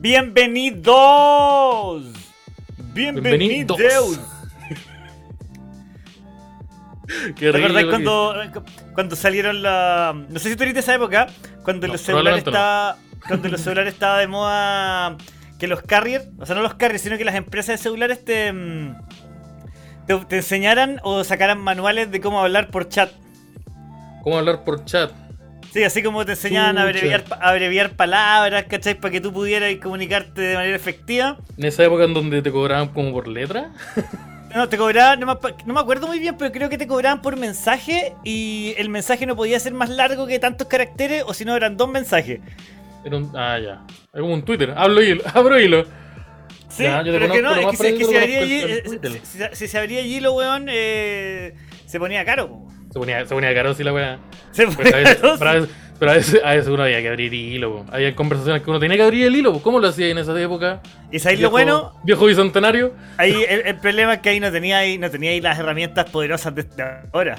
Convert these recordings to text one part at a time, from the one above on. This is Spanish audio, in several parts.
Bienvenidos. Bienvenidos. Bienvenidos. ¿Te acordás horrible cuando, cuando salieron la. No sé si tú eres de esa época, cuando No, los celulares no. estaba. Cuando los celulares estaba de moda. Que los carriers, o sea, no los carriers, sino que las empresas de celulares te. mm, Te, te enseñaran o sacaran manuales de cómo hablar por chat. ¿Cómo hablar por chat? Sí, así como te enseñaban a abreviar, a abreviar palabras, ¿cachai? Para que tú pudieras comunicarte de manera efectiva. En esa época en donde te cobraban como por letra. No, te cobraban, no me, pa- no me acuerdo muy bien, pero creo que te cobraban por mensaje y el mensaje no podía ser más largo que tantos caracteres o si no eran dos mensajes. Era un... Ah, ya. Era como un Twitter. Hablo hilo. Abro hilo. Sí, Ya, yo pero que no, es si- parecido abría allí, eh, si, se abría allí lo weón, eh, se ponía caro. Se ponía, se ponía caro así la weá. Se Pues ponía a veces- caro. pero a veces, pero a veces, a veces uno había que abrir hilo. Había conversaciones que uno tenía que abrir el hilo. ¿Cómo lo hacía en esa época? Y sabéis lo bueno, Viejo bicentenario. ahí el, el problema es que ahí no tenía ahí, no tenía ahí las herramientas poderosas de, de ahora.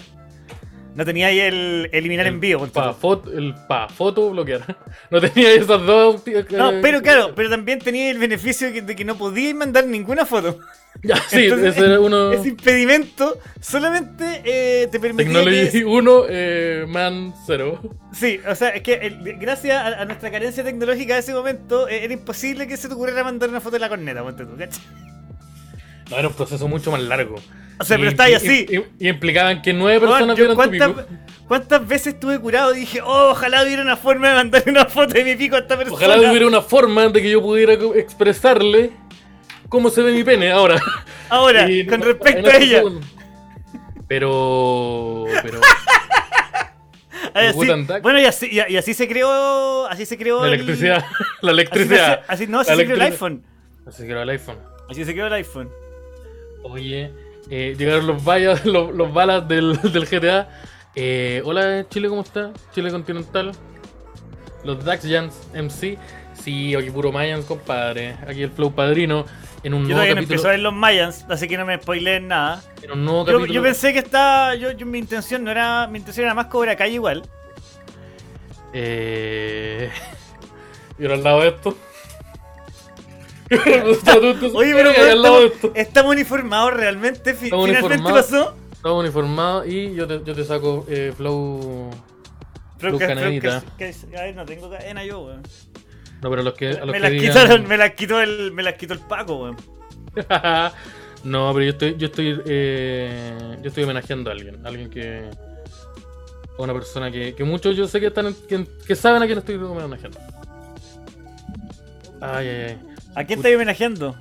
No tenía ahí el eliminar El envío. Pa foto, el pa foto bloquear. No tenía esas dos. eh, No, pero claro, pero también tenía el beneficio de que no podíais mandar ninguna foto. Ya, sí, Entonces, ese era uno. Ese impedimento solamente eh, te permitía Technology que... 1, eh, Man 0. Sí, o sea, es que el- gracias a, a nuestra carencia tecnológica de ese momento eh, era imposible que se te ocurriera mandar una foto de la corneta, ponte tú, ¿cachai? No, era un proceso mucho más largo. O sea, Y- pero está ahí y- así. Y, y implicaban que nueve personas tu ¿cuántas, pico. cuántas veces estuve curado y dije, oh, ojalá hubiera una forma de mandar una foto de mi pico a esta persona? Ojalá hubiera una forma de que yo pudiera expresarle cómo se ve mi pene ahora. Ahora, Y con no- respecto a otro ella. Pero. Pero. Así- bueno, y así, y, así se creó. Así se creó. La el- electricidad. La Así, electricidad. así- no, así se creó el iPhone. Así que era el iPhone. Así se creó el iPhone. Oye, eh, llegaron los, vallas, los, los balas del, del GTA. Eh, hola Chile, ¿cómo está? Chile Continental. Los Dax Jans MC. Sí, aquí puro Mayans, compadre. Aquí el Flow Padrino. En un Yo nuevo todavía no capítulo. empiezo a ver los Mayans, así que no me spoileen nada. En un nuevo Yo, capítulo. yo pensé que estaba. Yo, yo- mi intención no era. Mi intención era más cobrar calle igual. Eh... Y ahora al lado de esto. Oye, pero esto. estamos, estamos uniformados realmente. Estamos Finalmente uniformados. pasó. Estamos uniformados y yo te, yo te saco eh, Flow. Luz que, no tengo cadena yo, weón. No, pero los que. A los Me que las digan- quitaron, me las quitó el, me las quitó el Paco, weón. no, pero yo estoy, yo estoy, eh, yo estoy homenajeando a alguien, alguien que, a una persona que, que muchos yo sé que están, que, que saben a quién estoy homenajeando. Ay, ay, ay. ¿A quién estáis homenajeando?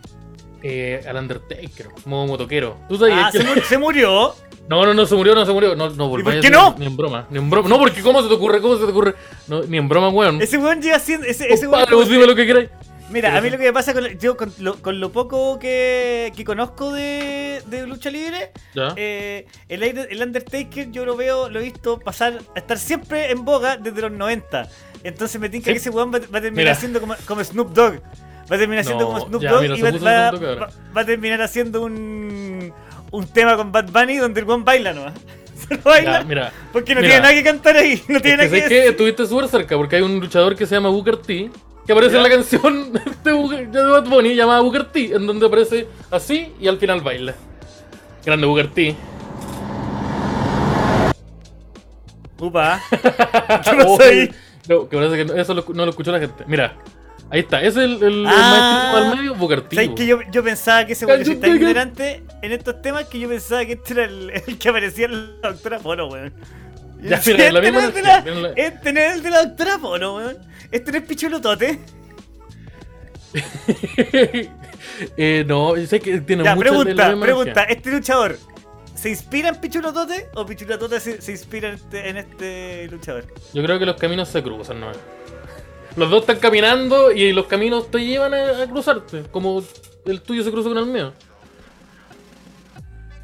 Eh, al Undertaker, modo motoquero. ¿Tú sabías Ah, que- se, mur- se murió. No, no, no, se murió, no se murió. No, no, por volváis a qué no? Ni en broma, ni en broma. No, porque ¿cómo se te ocurre? ¿Cómo se te ocurre? No, ni en broma, weón. Ese weón llega siendo. Ese, ese weón Compadre, vos dime lo que queráis. Mira, a mí lo que me pasa con, yo, con, lo, con lo poco que, que conozco de, de lucha libre, eh, el, el Undertaker yo lo veo, lo he visto pasar, a estar siempre en boga desde los 90. Entonces me tinca Sí. que ese weón va, va a terminar Mira. siendo como, como Snoop Dogg. Va a terminar siendo No, como Snoop Dogg y va, va- va- va a terminar haciendo un, un tema con Bad Bunny donde el weón baila nomás. Solo baila Ya, mira. porque no mira. tiene nada que cantar ahí, no tiene Es que, nada que que decir. estuviste súper cerca porque hay un luchador que se llama Booker T que aparece Ya. en la canción de, Booker- de Bad Bunny llamada Booker T en donde aparece así y al final baila. Grande Booker T. Upa. ¿Qué pasó Oye, ahí? No, que parece que no- eso lo- no lo escuchó la gente. Mira, ahí está. Ese es el, el, el Ah. medio, Booker T. ¿Sabes que yo, yo pensaba que ese weón es tan ignorante en estos temas que yo pensaba que este era el, el que aparecía en la doctora Polo, weón. Ya, mira, la este, no misma es de energía, la, mira la- este no es el de la doctora Polo, weón. Este no es Pichulutote. eh, no, yo sé que tiene Ya, de la pregunta, misma pregunta. ¿Este luchador se inspira en Pichulotote o Pichulotote se, se inspira en este, en este luchador? Yo creo que los caminos se cruzan, ¿no? Los dos están caminando y los caminos te llevan a, a cruzarte, como el tuyo se cruza con el mío.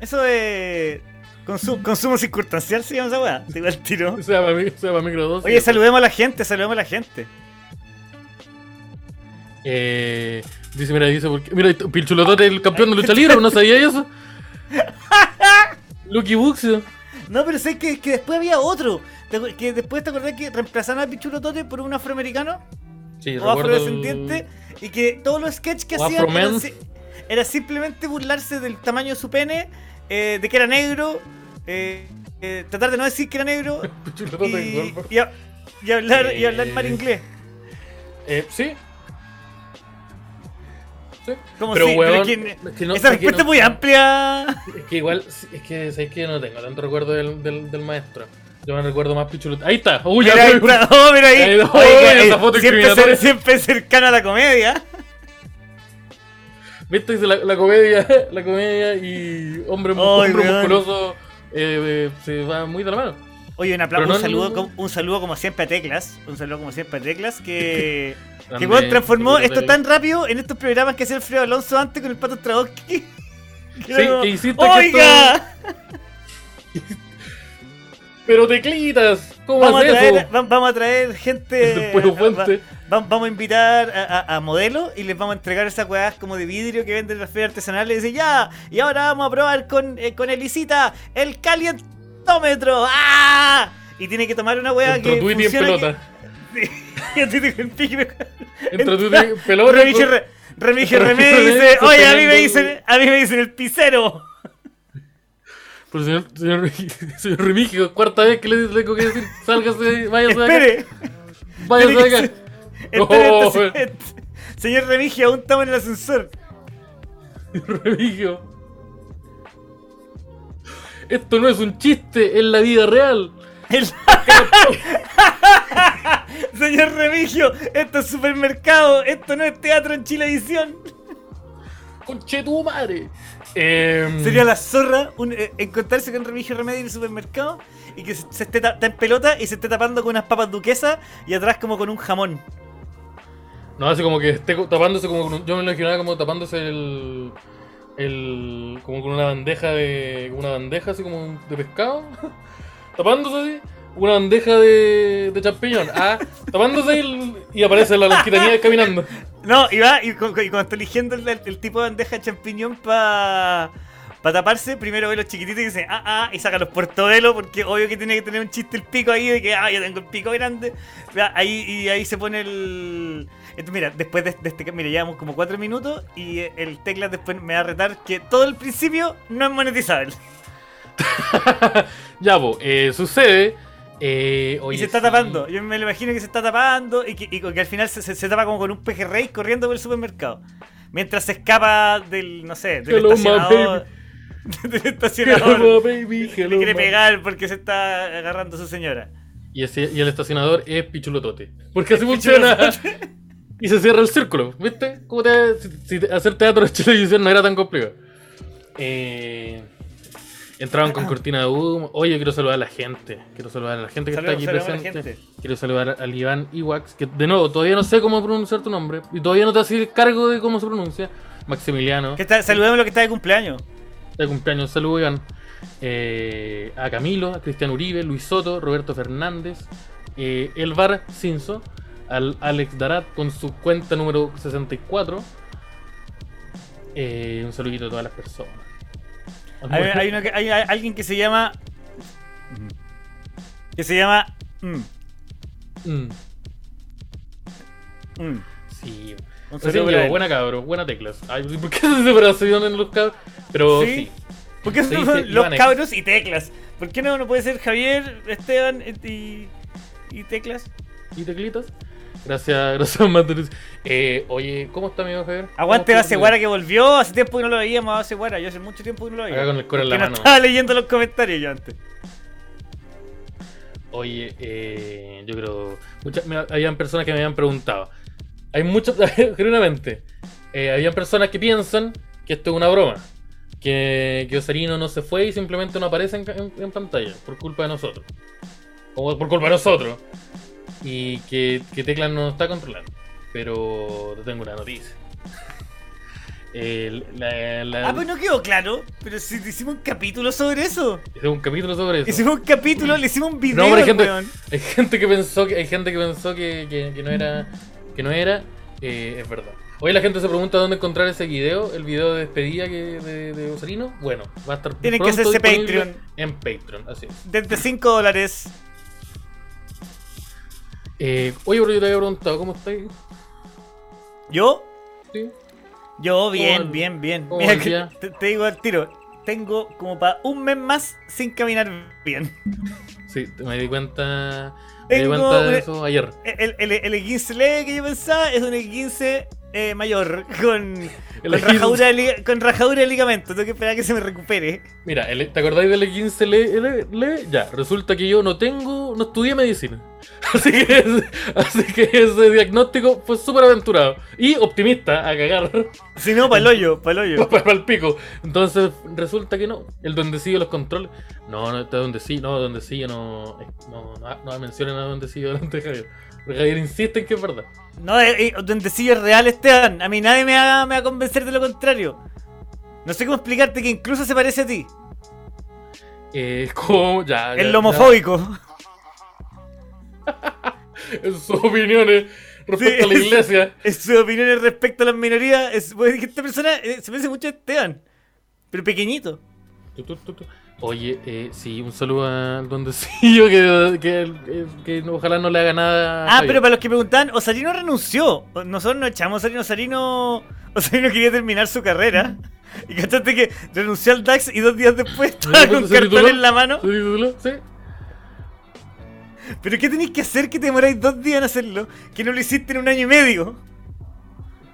Eso es. Consumo, consumo circunstancial se llama esa weá. Te al tiro. O sea, para mí, o sea, para microdosis. Oye, saludemos a la gente, saludemos a la gente. Eh, dice, mira, dice, porque, mira, Pilchulotote el campeón de lucha libre, ¿no sabía eso? Lucky Buxio. No, pero sé que, que después había otro. ¿Te acuer- Que después te acordás que reemplazaron a Pichulotote por un afroamericano Sí, o el- afrodescendiente y que todos los sketches que O hacían eran era simplemente burlarse del tamaño de su pene, eh, de que era negro, eh, eh, tratar de no decir que era negro Pichulo Tote y, Goldberg. y, a- y hablar, y hablar mal inglés. Eh, sí. Sí. Como Pero, si- weón, quién- es que no- esa es que respuesta es no- muy amplia. Es que igual, es que sabes que yo no tengo tanto recuerdo del, del, del maestro. Yo me recuerdo más Pichulo. Ahí está. Uy, ya ahí está. Oh, mira ahí. Ahí, no, Oiga, esa foto siempre, cer- siempre cercano a la comedia. ¿Viste? La, la comedia, la comedia y hombre, Ay, hombre musculoso eh, eh, se va muy de la mano. Oye, un aplauso, Pero un, no- saludo, no- un saludo como siempre a Teclas. Un saludo como siempre a Teclas que. que weón, transformó esto tan rápido en estos programas que hacía Alfredo Alonso antes con el Pato Strahovski. Sí, que hiciste que ¡Oiga! Pero teclitas, ¿cómo Vamos a, traer, eso? vamos a traer gente. Va- va- vamos a invitar a, a- a modelos y les vamos a entregar esas weas como de vidrio que venden en las ferias artesanales. Y dice, ya, y ahora vamos a probar con, eh, con Elisita el calientómetro. ¡Ah! Y tiene que tomar una wea Entró que. En pelota. que- y en pelota. Remigio, Re- Remigio Remé Remigio Remé dice, oye, a mí me dicen, a mí me dicen el pisero. Pero señor, señor, señor Remigio, cuarta vez que le tengo que decir, sálgase, váyase acá. Espere. Váyase acá. espere, Oh, este- este- Señor Remigio, aún estamos en el ascensor. Remigio. Esto no es un chiste, es la vida real. El- Señor Remigio, esto es supermercado, esto no es teatro en Chilevisión. Conche tu madre. Em, Sería la zorra un- eh, encontrarse con Remigio Remedio en el supermercado y que se, se esté ta- está en pelota y se esté tapando con unas papas duquesas y atrás como con un jamón. No, así como que esté tapándose como Yo me lo imaginaba como tapándose el. el. como con una bandeja de. como una bandeja así como de pescado. tapándose así. Una bandeja de. de champiñón. Ah, tapándose el- y aparece la Blanquita Nieves caminando. No, y va, y, cu- cu- y cuando está eligiendo el, el tipo de bandeja de champiñón para taparse, primero ve los chiquititos y dice, ah, ah, y saca los portobelos, porque obvio que tiene que tener un chiste el pico ahí de que, ah, yo tengo el pico grande. Ahí, y ahí se pone el. Entonces, mira, después de, de este. Mira, llevamos como cuatro minutos y el teclas después me va a retar que todo el principio no es monetizable. ya, pues, eh, sucede. Eh, y se está sí. tapando. Yo me lo imagino que se está tapando y que, y que al final se, se- se tapa como con un pejerrey corriendo por el supermercado. Mientras se escapa del, no sé, del Hello, estacionador. Del estacionador. Hello, baby, Le quiere pegar porque se está agarrando a su señora. Y, ese- y el estacionador es Pichulotote. Porque así funciona. Y se cierra el círculo. ¿Viste? ¿Cómo te, si, hacer teatro en televisión no era tan complicado. Eh, entraban con cortina de humo. Oye, quiero saludar a la gente. Quiero saludar a la gente que está aquí saludos a la presente. gente. Quiero saludar al Iván Iwax. Que de nuevo, todavía no sé cómo pronunciar tu nombre. Y todavía no te haces cargo de cómo se pronuncia. Maximiliano. Que está, saludemos lo que está de cumpleaños. De cumpleaños, saludos Iván. Eh, a Camilo, a Cristian Uribe, Luis Soto, Roberto Fernández, eh, Elvar Cinzo, al Alex Darat con su cuenta número 64. Eh, un saludito a todas las personas. Hay, que- hay- hay alguien que se llama. Que se llama. mm, Mm, mm. sí. Buena cabro, buena teclas. Ay, ¿Por qué se separación en los cabros? Pero Sí. sí. ¿Por qué Se son los Ivanex. cabros y teclas? ¿Por qué no, no puede ser Javier, Esteban y, y teclas? ¿Y teclitas? Gracias, gracias, Matrix. Eh, oye, ¿cómo está amigo Javier? Aguante. Guara que volvió. Hace tiempo que no lo veíamos Guara. Yo hace mucho tiempo que no lo veía. Acá con el core en la no mano. estaba leyendo los comentarios yo antes. Oye, eh, yo creo. Muchas, me- habían personas que me habían preguntado. Hay muchas. genuinamente. eh, habían personas que piensan que esto es una broma. Que, que Osarino no se fue y simplemente no aparece en- en pantalla. Por culpa de nosotros. O por culpa de nosotros. Y que, que Tecla no está controlando. Pero te tengo una noticia. El- la- la- Ah, pues no quedó claro. Pero si hicimos un capítulo sobre eso. Hice un capítulo sobre eso. Hicimos un capítulo, le hicimos un video. No, pero hay gente, weón. hay gente que pensó que hay gente que pensó que, que- que no era que no era eh, es verdad. Hoy la gente se pregunta dónde encontrar ese video, el video de despedida que, de, de Osarino. Bueno, va a estar Tienen que hacerse Patreon. En Patreon, así es. Desde 5 dólares. Eh, oye, pero yo te había preguntado, ¿cómo estáis? Yo Sí. Yo bien, ¿Cómo- bien, bien. cómo Mira, el que te, te digo al tiro, tengo como para un mes más sin caminar bien. Sí, me di cuenta. Me di cuenta de eso ayer. El, el, el, E15 leve que yo pensaba es un E15 eh, mayor, con, con, E15. rajadura de con rajadura de ligamento. Tengo que esperar a que se me recupere. Mira, el- ¿te acordáis del E15 le, le- le? Ya, resulta que yo no tengo, no estudié medicina. Así que, ese- así que ese diagnóstico fue súper aventurado. Y optimista, a cagar. Si no, para el hoyo, para el hoyo. para el pico. Entonces, resulta que no. El duendecillo los controles. No, no, está duendecillo, no, duendecillo no. No, no, no mencionen a duendecillo delante de Javier. Porque Javier insiste en que es verdad. No, eh, eh, duendecillo es real, Esteban. A mí nadie me va, me va a convencer de lo contrario. No sé cómo explicarte que incluso se parece a ti. Eh, como, ya. El ya. homofóbico. En sus opiniones respecto a la Sí, es- iglesia. Es su opinión respecto a las minorías. Es, esta persona eh, se parece mucho a Esteban. Pero pequeñito. Oye, eh, sí, un saludo al duendecillo que, que, que, que ojalá no le haga nada. Ah, Javier. pero para los que preguntan, Osarino renunció. Nosotros nos echamos a Osarino. Osarino, Osarino quería terminar su carrera. Y cachaste que renunció al DAX y dos días después estaba ¿Se con cartón en la mano. ¿Se tituló? Sí. ¿Pero qué tenéis que hacer que te demoráis dos días en hacerlo? Que no lo hiciste en un año y medio.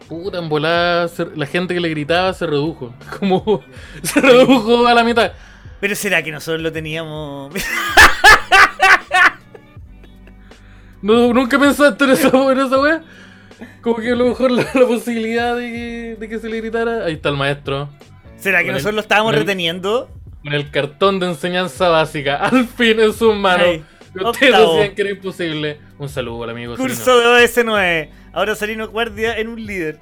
Puta, en volada, se- la gente que le gritaba se redujo. Como se redujo a la mitad. Pero será que nosotros lo teníamos. No, nunca pensaste en esa, en esa wea. Como que a lo mejor la, la posibilidad de que, de que se le gritara. Ahí está el maestro. ¿Será que Con el- nosotros lo estábamos el- reteniendo? Con el cartón de enseñanza básica. Al fin en sus manos. Ay, Ustedes decían que era imposible. Un saludo al amigo Serino, Curso de OS9. Ahora Osarino guardia en un líder.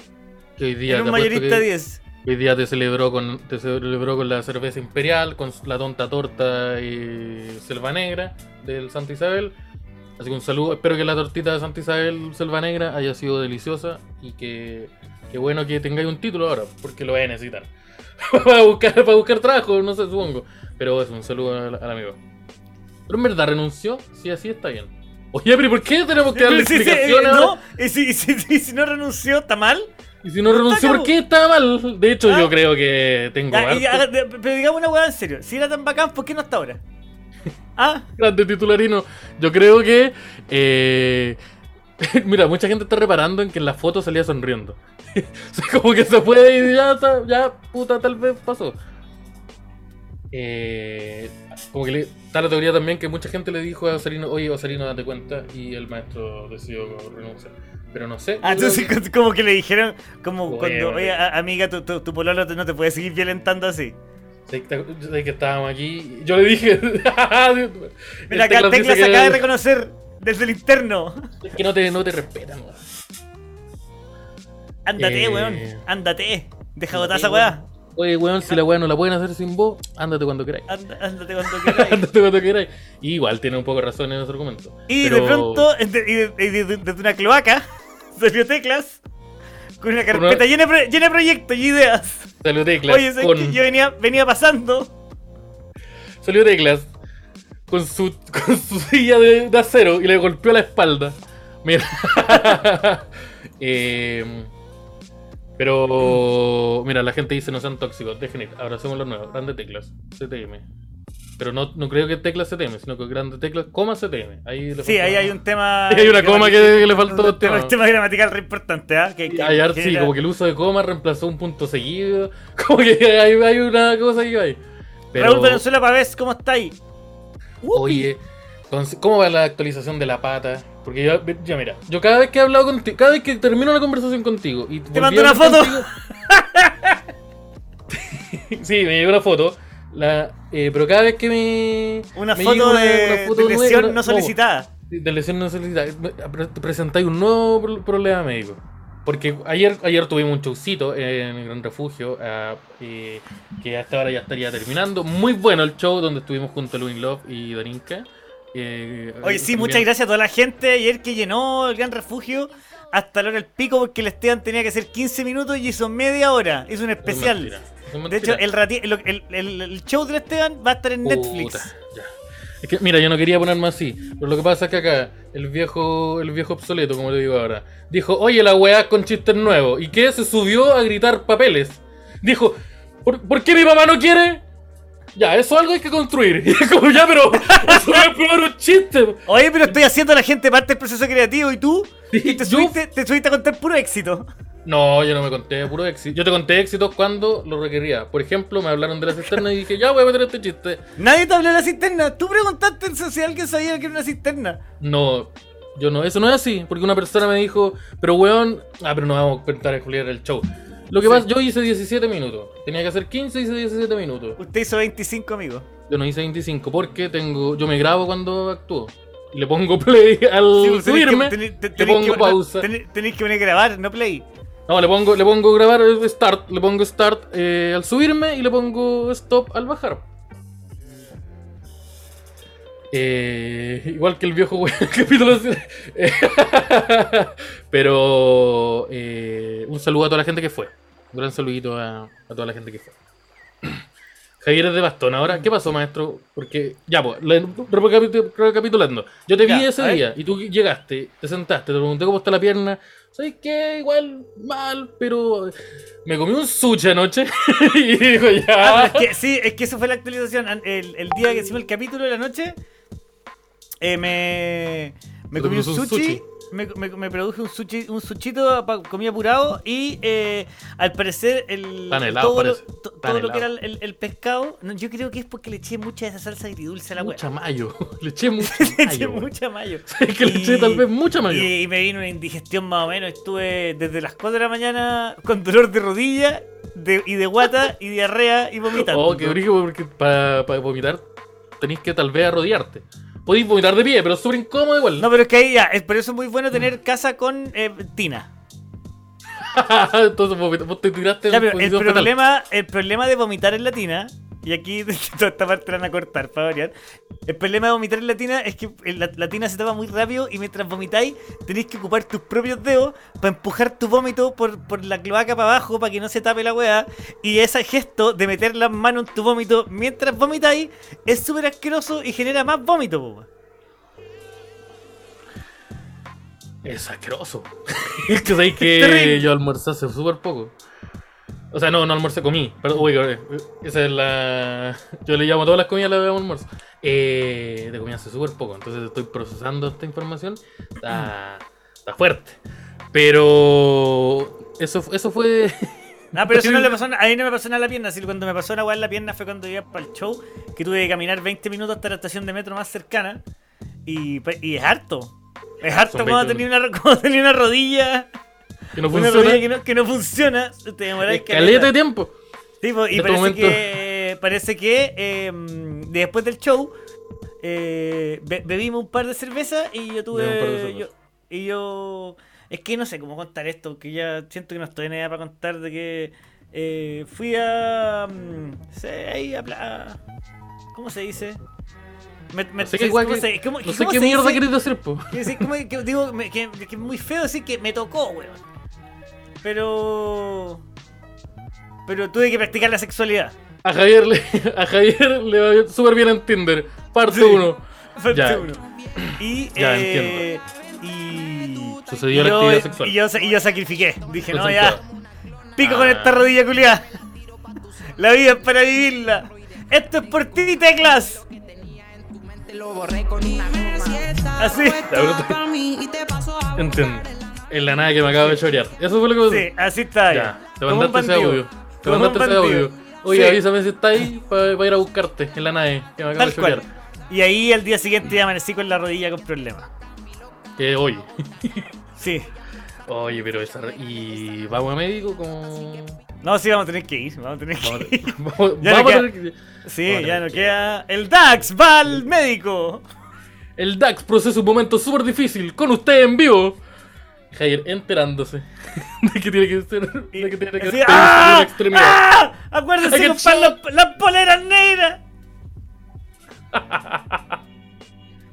que hoy día En un mayorista que- 10. Hoy día te celebró con te celebró con la cerveza imperial, con la tonta torta y selva negra del Santa Isabel. Así que un saludo, espero que la tortita de Santa Isabel selva negra haya sido deliciosa y que, que bueno que tengáis un título ahora, porque lo vais a necesitar. para, buscar, para buscar trabajo, no sé, supongo. Pero es un saludo al, al amigo. Pero en verdad renunció, si así está bien. Oye, pero ¿por qué tenemos que darle Pero si- si- explicación eh, no, y si, si- y si no renunció, ¿está mal? Y si no renunció, ¿por qué está mal? De hecho, Ah. yo creo que tengo Ya, y pero digamos una hueá en serio. Si era tan bacán, ¿por qué no está ahora? ¿Ah? grande titularino. Yo creo que. eh, mira, mucha gente está reparando en que en la foto salía sonriendo. Como que se puede y ya, ya, puta, tal vez pasó. Eh, como que le, está la teoría también que mucha gente le dijo a Osarino, oye, Osarino, date cuenta, y el maestro decidió renunciar. Pero no sé. Ah, entonces que- como que le dijeron, como Bueno, cuando, oye, amiga, tu, tu, tu pololo no te puede seguir violentando así. sé que, estábamos aquí. Yo le dije. Mira, el acá Teclas dice se acaba de reconocer desde el interno. Es que no te, no te respetan, weón. Ándate, Eh, weón, ándate. Deja botar esa weá. Oye, weón, si la weá no la pueden hacer sin vos, ándate cuando queráis. Ándate cuando quieras. ándate cuando queráis. Y igual tiene un poco razón en ese argumento. Y Pero- de pronto, de- de- de- de- desde una cloaca, salió Teclas con una carpeta una- llena, de llena de proyectos y ideas. Salió Teclas Oye, ¿sabes con. qué? yo venía, venía pasando. Salió Teclas con su, con su silla de, de acero y le golpeó la espalda. Mira. Eh, pero. Mira, la gente dice no sean tóxicos, dejen ir. Abracemos los nuevos. Grande Teclas, CTM. Pero no, no creo que Teclas CTM, sino que Grande Teclas, coma CTM. Ahí le Sí, ahí hay un tema. Hay una coma que- le faltó Un tema. gramatical re importante, ¿ah? Que, que- Hay sí, como que el uso de coma reemplazó un punto seguido. Como que hay, hay una cosa que ahí. Pero, Raúl Valenzuela Pavés, ¿cómo está ahí? oye, ¿cómo va la actualización de la pata? Porque yo, ya mira, yo cada vez que he hablado contigo, cada vez que termino una conversación contigo y Te mando una foto. contigo- sí, me llegó una foto. La, eh, pero cada vez que me. Una me foto, una- de, una foto de nueva, lesión no solicitada. de lesión no solicitada. Te presentáis un nuevo pro- problema médico. Porque ayer, ayer tuvimos un showcito en el Gran Refugio, ah, eh, que a esta hora ya estaría terminando. Muy bueno el show donde estuvimos junto a Luin Love y Dorinka. Eh, Oye, sí, también- muchas gracias a toda la gente ayer que llenó el gran refugio hasta la hora del pico porque el Esteban tenía que hacer 15 minutos y hizo media hora. Hizo un especial. mentira, De hecho, el, rati- el, el- show del Esteban va a estar en Puta, Netflix. ya. Es que, mira, yo no quería ponerme así, pero lo que pasa es que acá el viejo, el viejo obsoleto, como le digo ahora, dijo, oye la weá con chistes nuevos. ¿Y qué? Se subió a gritar papeles. Dijo, ¿por, ¿por qué mi mamá no quiere? Ya, eso algo hay que construir. Y es como, ya, pero eso es probar un chiste. Oye, pero estoy haciendo a la gente parte del proceso creativo y tú Sí, y te, yo- subiste, te subiste a contar puro éxito. No, yo no me conté puro éxito. Yo te conté éxitos cuando lo requería. Por ejemplo, me hablaron de la cisterna y dije, ya voy a meter este chiste. Nadie te habló de la cisterna. Tú preguntaste en social que sabía que era una cisterna. No, yo no, eso no es así, porque una persona me dijo, pero weón, ah, pero no vamos a contar explicar el show. Lo que Sí. pasa, yo hice 17 minutos, tenía que hacer 15, hice 17 minutos. Usted hizo 25, amigo. Yo no hice 25 porque tengo, yo me grabo cuando actúo. Le pongo play al Sí, pues, que- subirme, tenés- le pongo que- pausa. tenés- Tenés que poner grabar, no play. No, le pongo, le pongo grabar eh, start, le pongo start eh, al subirme y le pongo stop al bajar. Eh, igual que el viejo güey, el capítulo. eh, Pero eh, un saludo a toda la gente que fue. Un gran saludito a, a toda la gente que fue. Javier es de bastón. Ahora, ¿qué pasó, maestro? Porque, ya, pues, recapitulando. Yo te vi Ya, ese día y tú llegaste, te sentaste, te pregunté cómo está la pierna. ¿Sabes qué? Igual mal, pero me comí un sushi anoche y digo Ah, ya. pero es que, sí, es que eso fue la actualización. El, el día que hicimos el capítulo de la noche, eh, me, me comí un sushi. sushi. Me, me, me produje un sushi, un suchito, pa- comí apurado y eh, al parecer el helado todo, lo, to- todo lo que era el, pescado, no, yo creo que es porque le eché mucha de esa salsa agridulce a la. Mucha mayo. Le eché mucha Le eché mayo. mucha mayo. Es que le eché tal vez mucha mayo. Y, y me vino una indigestión más o menos. Estuve desde las 4 de la mañana con dolor de rodilla de- y de guata y diarrea y vomitando. Oh, qué brillo, porque para vomitar tenéis que tal vez arrodillarte. Podéis vomitar de pie, pero es súper incómodo igual. No, pero es que ahí ya, es, por eso es muy bueno tener casa con eh, tina. Entonces vos te tiraste Ya, pero el problema, el problema de vomitar en la tina, y aquí toda esta parte la van a cortar para variar. El problema de vomitar en la tina es que la, la tina se tapa muy rápido y mientras vomitáis tenéis que ocupar tus propios dedos para empujar tu vómito por, por la cloaca para abajo para que no se tape la weá. Y ese gesto de meter las manos en tu vómito mientras vomitáis es súper asqueroso y genera más vómito, po. Es asqueroso. es que sabéis que yo almorcé hace súper poco. O sea, no, no almorcé, comí. Pero, uy, esa es la. Yo le llamo a todas las comidas la de almuerzo. Eh, de comí hace súper poco. Entonces estoy procesando esta información. Está, está fuerte. Pero. Eso, eso fue. Ah, pero eso no le pasó, a mí no me pasó nada en la pierna. Así cuando me pasó una weá en la pierna fue cuando iba para el show, que tuve que caminar 20 minutos hasta la estación de metro más cercana. Y, pe- y es harto. Es harto 20 tenía una, cuando tenía una rodilla. Que no Una funciona. rodilla que no, que no funciona. Te demoráis Caleta de tiempo. Sí, po, y este parece que, parece que eh, después del show eh, be- bebimos un par de cervezas y yo tuve. Yo, y yo. Es que no sé cómo contar esto, que ya siento que no estoy en edad para contar de que eh, fui a. mm, sé, a. pla- ¿Cómo se dice? Me, me- No sé qué, se- guay ¿cómo que- se- cómo- no sé qué mierda querés decir, po. Que, que- digo me- que, que es muy feo decir que me tocó, weón. Pero. Pero tuve que practicar la sexualidad. A Javier le, a Javier le va súper bien en Tinder. Parte Sí. 1. Parte Ya. uno. Y. Ya, eh, Y. Sucedió y la yo- actividad sexual. Y yo, y yo sacrifiqué. Dije, no, ya. Pico con Ah. esta rodilla culiada. La vida es para vivirla. Esto es por ti, teclas. Con. Así. Entiendo. En la nada que me acabo de chorear. Eso fue lo que. Sí, así está. Ya, te mandaste ese audio. Te mandaste ese audio. Oye, Sí. avísame si está ahí para ir a buscarte en la nave que me acabo Tal de chorear. cual. Y ahí al día siguiente ya amanecí con la rodilla con problemas. Que oye. Sí. Oye, pero esa. ¿Y vamos a médico? Como. No, sí, vamos a tener que ir. Vamos a tener que ir. vamos, Ya no vamos a queda- tener que- Sí, Vamos ya queda. El DAX va al médico. El DAX procesa un momento súper difícil con usted en vivo. Jair enterándose de que tiene que ser. De que tiene que pedirse ¡Ah! ¡Ah! Acuérdense qué comprar las, las poleras negras.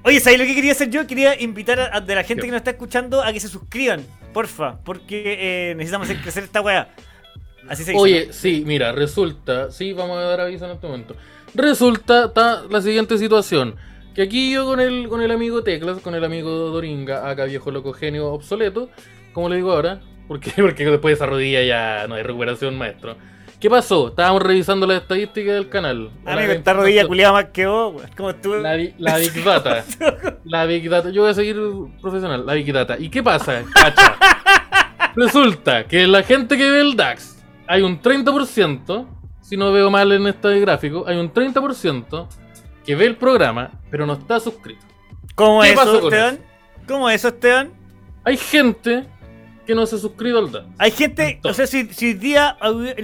Oye, ¿sabéis lo que quería hacer yo? Quería invitar a, a- de la gente ¿Qué? que nos está escuchando a que se suscriban, porfa, porque eh, necesitamos hacer crecer esta weá. Así se dice. Oye, sí, mira, resulta, sí, vamos a dar aviso en este momento. Resulta ta, la siguiente situación. Que aquí yo con el, con el amigo Teclas, con el amigo Doringa, acá viejo loco genio obsoleto, como le digo ahora, porque, porque después de esa rodilla ya no hay recuperación, maestro. ¿Qué pasó? Estábamos revisando las estadísticas del canal. Amigo, esta rodilla culiada más que vos. Como tú. La, la Big Data. La Big Data. Yo voy a seguir profesional. La Big Data. ¿Y qué pasa? Cacha. Resulta que la gente que ve el DAX, hay un 30%, si no veo mal en este gráfico, hay un 30% que ve el programa, pero no está suscrito. ¿Cómo ¿Qué eso, con Esteban? ¿Cómo es eso, Esteban? Hay gente que no se ha suscrito al DAX. Hay gente, o Entonces. sea, si, día,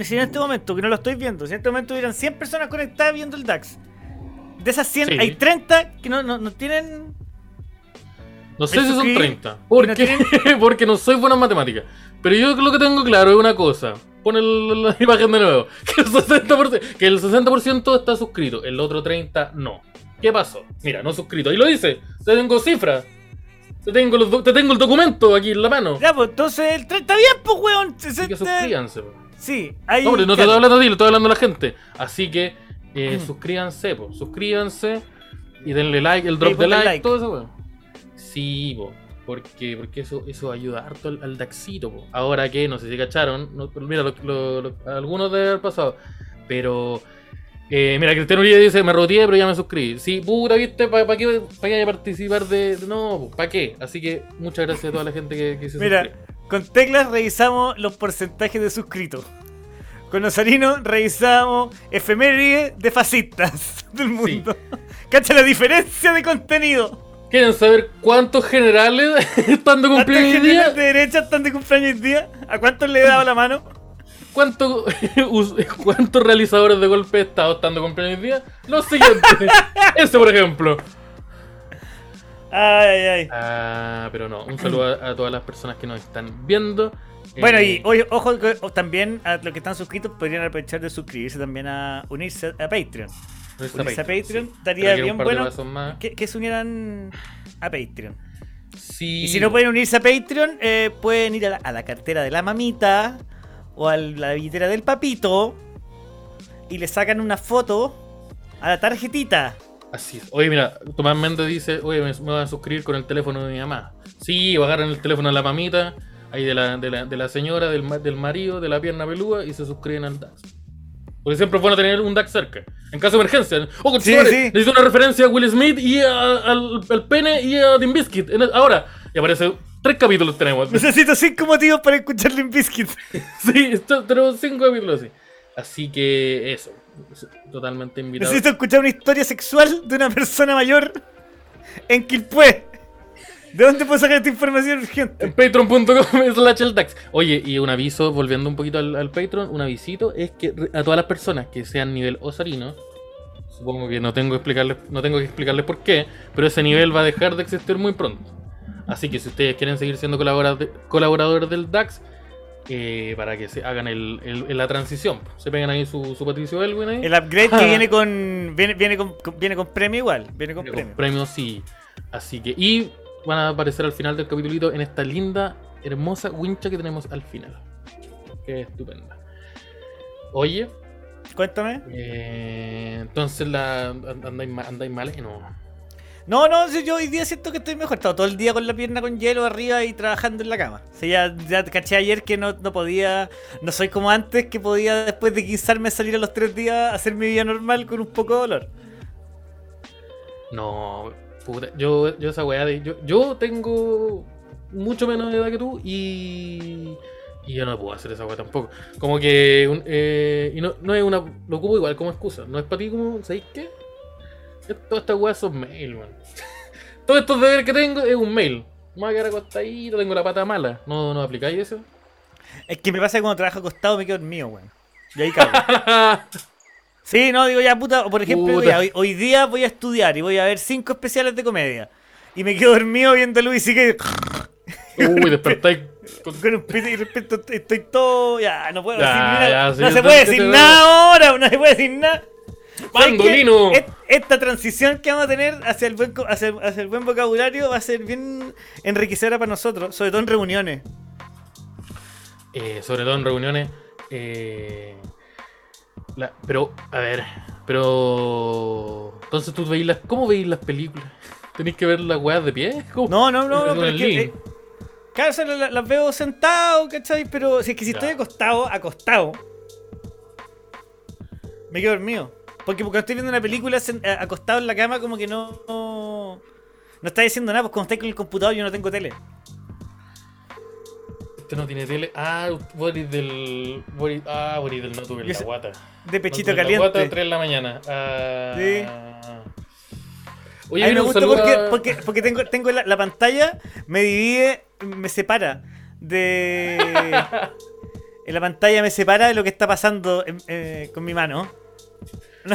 si en este momento, que no lo estoy viendo, si en este momento hubieran 100 personas conectadas viendo el DAX, de esas 100 Sí. hay 30 que no, no, no tienen... No sé ¿Me si son suscribí? 30. ¿Y Porque, no tienen? porque no soy bueno en matemáticas. Pero yo lo que tengo claro es una cosa. Pon el- la imagen de nuevo. Que el 60%, que el 60% está suscrito. El otro 30% no. ¿Qué pasó? Mira, no suscrito. Ahí lo dice. Te tengo cifras. Te tengo, los te tengo el documento aquí en la mano. Ya, pues entonces el 30 bien, pues, weón. Así que 60. suscríbanse. po. Sí, hay... No, pero no te estoy hablando a ti, le estoy hablando a la gente. Así que eh, Mm. suscríbanse, po. suscríbanse y denle like, el drop Sí, de like, like. todo eso, weón. Sí, po, porque, porque eso, eso ayuda harto al, al Daxito, po. Ahora que, no sé si cacharon, no- mira, lo- lo- lo- algunos de haber pasado, pero. eh, mira, Cristiano Uribe dice, me roteé, pero ya me suscribí. Sí, puta, viste, ¿para qué vaya a participar de...? de- No, ¿para qué? Así que muchas gracias a toda la gente que, que se Mira, suscribe. con teclas revisamos los porcentajes de suscritos. Con Osarino revisamos efemérides de fascistas del mundo. ¿Cacha la diferencia de contenido? ¿Quieren saber cuántos generales están de ¿Cuántos cumpleaños día? generales de derecha están de cumpleaños hoy día? ¿A cuántos le he dado la mano? ¿Cuánto- ¿Cuántos realizadores de golpe de estado están de cumpleaños hoy día? Los siguientes. Ese, por ejemplo. Ay, ay, ay. Ah, pero no. Un saludo a, a todas las personas que nos están viendo. Bueno, Eh, y oye, ojo, también a los que están suscritos podrían aprovechar de suscribirse también a unirse a Patreon. Unirse Unirse a Patreon sí. estaría bien bueno que, que se unieran a Patreon. Sí. Y si no pueden unirse a Patreon, eh, pueden ir a la, a la cartera de la mamita o a la billetera del papito y le sacan una foto a la tarjetita. Así es. Oye, mira, Tomás Méndez dice, oye, me, me voy a suscribir con el teléfono de mi mamá. Sí, o agarran el teléfono de la mamita, ahí de la, de la, de la señora, del, del marido, de la pierna pelúa, y se suscriben al DAX. Porque siempre es bueno tener un DAX cerca. En caso de emergencia. Oh, Sí, sí. necesito una referencia a Will Smith y a- al, al pene y a Tim Biscuit. En el- ahora, y aparece, tres capítulos tenemos. Necesito cinco motivos para escuchar Limp Bizkit. sí, esto- tenemos cinco capítulos así. Así que eso. Totalmente invitado. Necesito escuchar una historia sexual de una persona mayor en Quilpué. ¿De dónde puedo sacar esta información urgente? En patreon.com slash el DAX. Oye, y un aviso, volviendo un poquito al, al Patreon, un avisito es que a todas las personas que sean nivel osarino, supongo que no tengo, que explicarles, no tengo que explicarles por qué, pero ese nivel va a dejar de existir muy pronto. Así que si ustedes quieren seguir siendo colaborad- colaboradores del DAX, eh, para que se hagan el, el- la transición, se pegan ahí su, su Patricio Elwin ahí. El upgrade que viene con. Viene, viene con, con- viene con premio igual. Viene con Con premio. premios sí. Así que, y van a aparecer al final del capítulito en esta linda, hermosa wincha que tenemos al final. Que es estupenda. Oye, Cuéntame. eh, entonces la and- andáis, andáis mal no. No, no, yo hoy día siento que estoy mejor. He estado todo el día con la pierna con hielo arriba y trabajando en la cama. O sea, ya, ya caché ayer que no, no podía. No soy como antes, que podía después de guisarme salir a los tres días a hacer mi vida normal con un poco de dolor. No, puta, yo, yo esa weá de. Yo, yo tengo mucho menos edad que tú y. Y yo no puedo hacer esa weá tampoco. Como que. un- eh, y no, no es una. Lo ocupo igual como excusa. No es para ti como. ¿Sabéis qué? Todas estas weas son mail, man. Todos estos deberes que tengo es un mail. Me voy a quedar acostadito, tengo la pata mala. ¿No, no aplicáis eso? Es que me pasa que cuando trabajo acostado me quedo dormido, weón. Y ahí cago. Sí, no, digo ya, puta. Por ejemplo, Puta. ya, hoy, hoy día voy a estudiar y voy a ver cinco especiales de comedia. Y me quedo dormido viendo Luis y que. Uy, despertáis. con- Con un pito y de repente estoy todo. Ya, no puedo Ya, decir nada. sí, no se puede decir te- nada ahora, no se puede decir nada. ¡Bandolino! Esta transición que vamos a tener hacia el buen, hacia, hacia el buen vocabulario va a ser bien enriquecedora para nosotros, sobre todo en reuniones. eh, sobre todo en reuniones. eh, La- pero, a ver, pero. Entonces tú veis las. ¿Cómo veis las películas? ¿Tenéis que ver las weas de pie? ¿Cómo? No, no, no, Con pero es que, eh, Claro, la- las veo sentado, ¿cachai? Pero si es que si Ya. estoy acostado, acostado, me quedo dormido. Porque cuando estoy viendo una película eh, acostado en la cama, como que no. No, no está diciendo nada, pues cuando estáis con el computador yo no tengo tele. Este no tiene tele. Ah, eres del. Ah, eres del no tuve la guata. De pechito No tuve la guata, caliente. 3 de la mañana. Ah. Sí. Oye, a mí me gusta porque, porque, porque tengo, tengo la, la pantalla, me divide, me separa de. en la pantalla me separa de lo que está pasando eh, con mi mano.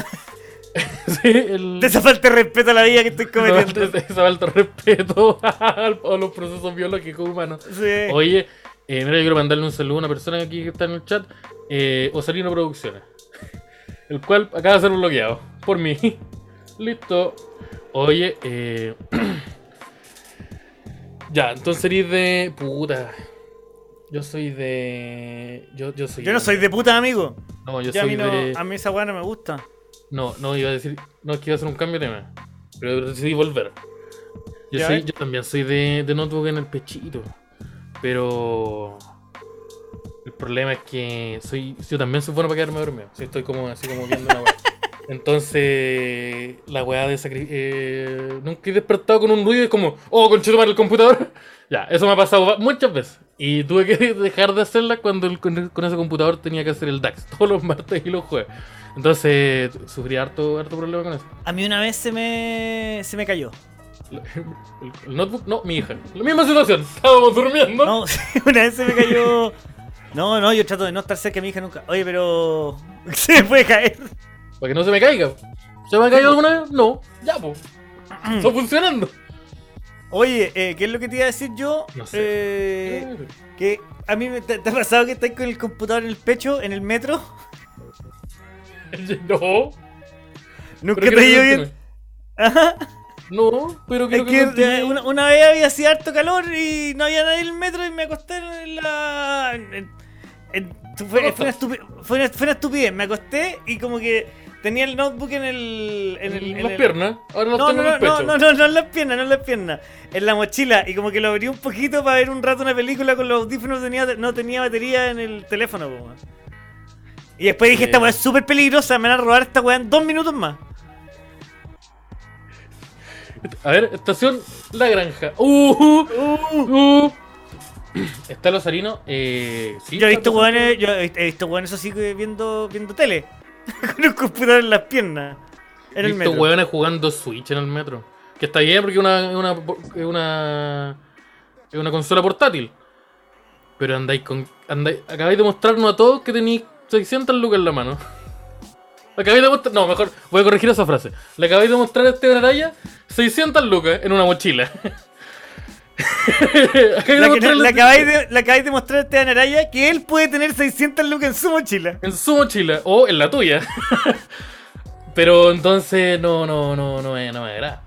Sí, el. De esa falta de respeto a la vida que estoy No, cometiendo. de- de esa falta de respeto a los procesos biológicos humanos. Sí. Oye, eh, mira, yo quiero mandarle un saludo a una persona aquí que está en el chat, eh, Osalino Producciones, el cual acaba de ser bloqueado por mí. Listo. Oye, eh... ya, entonces eres de... Puta. Yo soy de... Yo, yo soy Yo no soy de puta, amigo. No, yo Ya a, soy mí no, de... a mí esa weá no me gusta. No, no, iba a decir... No, es que iba a hacer un cambio de tema. Pero decidí volver. Yo, soy, yo también soy de, de notebook en el pechito. Pero... El problema es que soy, yo también soy bueno para quedarme dormido. Estoy como así como viendo una weá. Entonces, la weá de. Eh, nunca he despertado con un ruido y es como, oh, conchito el computador. ya, eso me ha pasado muchas veces. Y tuve que dejar de hacerla cuando el- con, con ese computador tenía que hacer el DAX todos los martes y los jueves. Entonces, sufrí harto, harto problema con eso. A mí una vez se me, se me cayó. El, el notebook, no, mi hija. La misma situación. Estábamos durmiendo. No, una vez se me cayó. No, no, yo trato de no estar cerca de mi hija nunca. Oye, pero. Se me puede caer. Para que no se me caiga. ¿Se me ha caído alguna vez? No. Ya, pues. Está funcionando. Oye, eh, ¿qué es lo que te iba a decir yo? No sé. Eh, que a mí me, ¿te, te ha pasado que estás con el computador en el pecho, en el metro? No. Nunca te quiero ido bien. Ajá. No, pero Es que que, una, una vez había hacía harto calor y no había nadie en el metro y me acosté en la. en- en- en- fue, fue una estupi- fue una- fue una estupidez. Me acosté y como que tenía el notebook en el. En, el, en en las el- piernas. Ahora No, tengo no, en el no, pecho. no, no, no, en las piernas, no en las piernas. En la mochila. Y como que lo abrí un poquito para ver un rato una película con los audífonos. Tenía, no tenía batería en el teléfono, weón. Y después dije, esta weá es súper peligrosa, me van a robar esta weá en dos minutos más. A ver, estación La Granja. Uh, uh, uh. Está el Osarino. Eh, sí, Yo he visto weones, yo he visto weones así viendo, viendo tele. con un computador en las piernas. En He visto hueones jugando Switch en el metro. Que está bien porque es una, es una, es una, una consola portátil. Pero andáis con. Andáis, acabáis de mostrarnos a todos que tenéis 600 lucas en la mano. Acabáis de mostrar. No, mejor voy a corregir esa frase. Le acabáis de mostrar a Esteban Araya 600 lucas en una mochila. Mostrarle- la acabáis de, la acabáis de mostrar a Esteban Araya que él puede tener 600 lucas en su mochila. En su mochila o en la tuya. Pero entonces no, no, no, no me, no me agrada.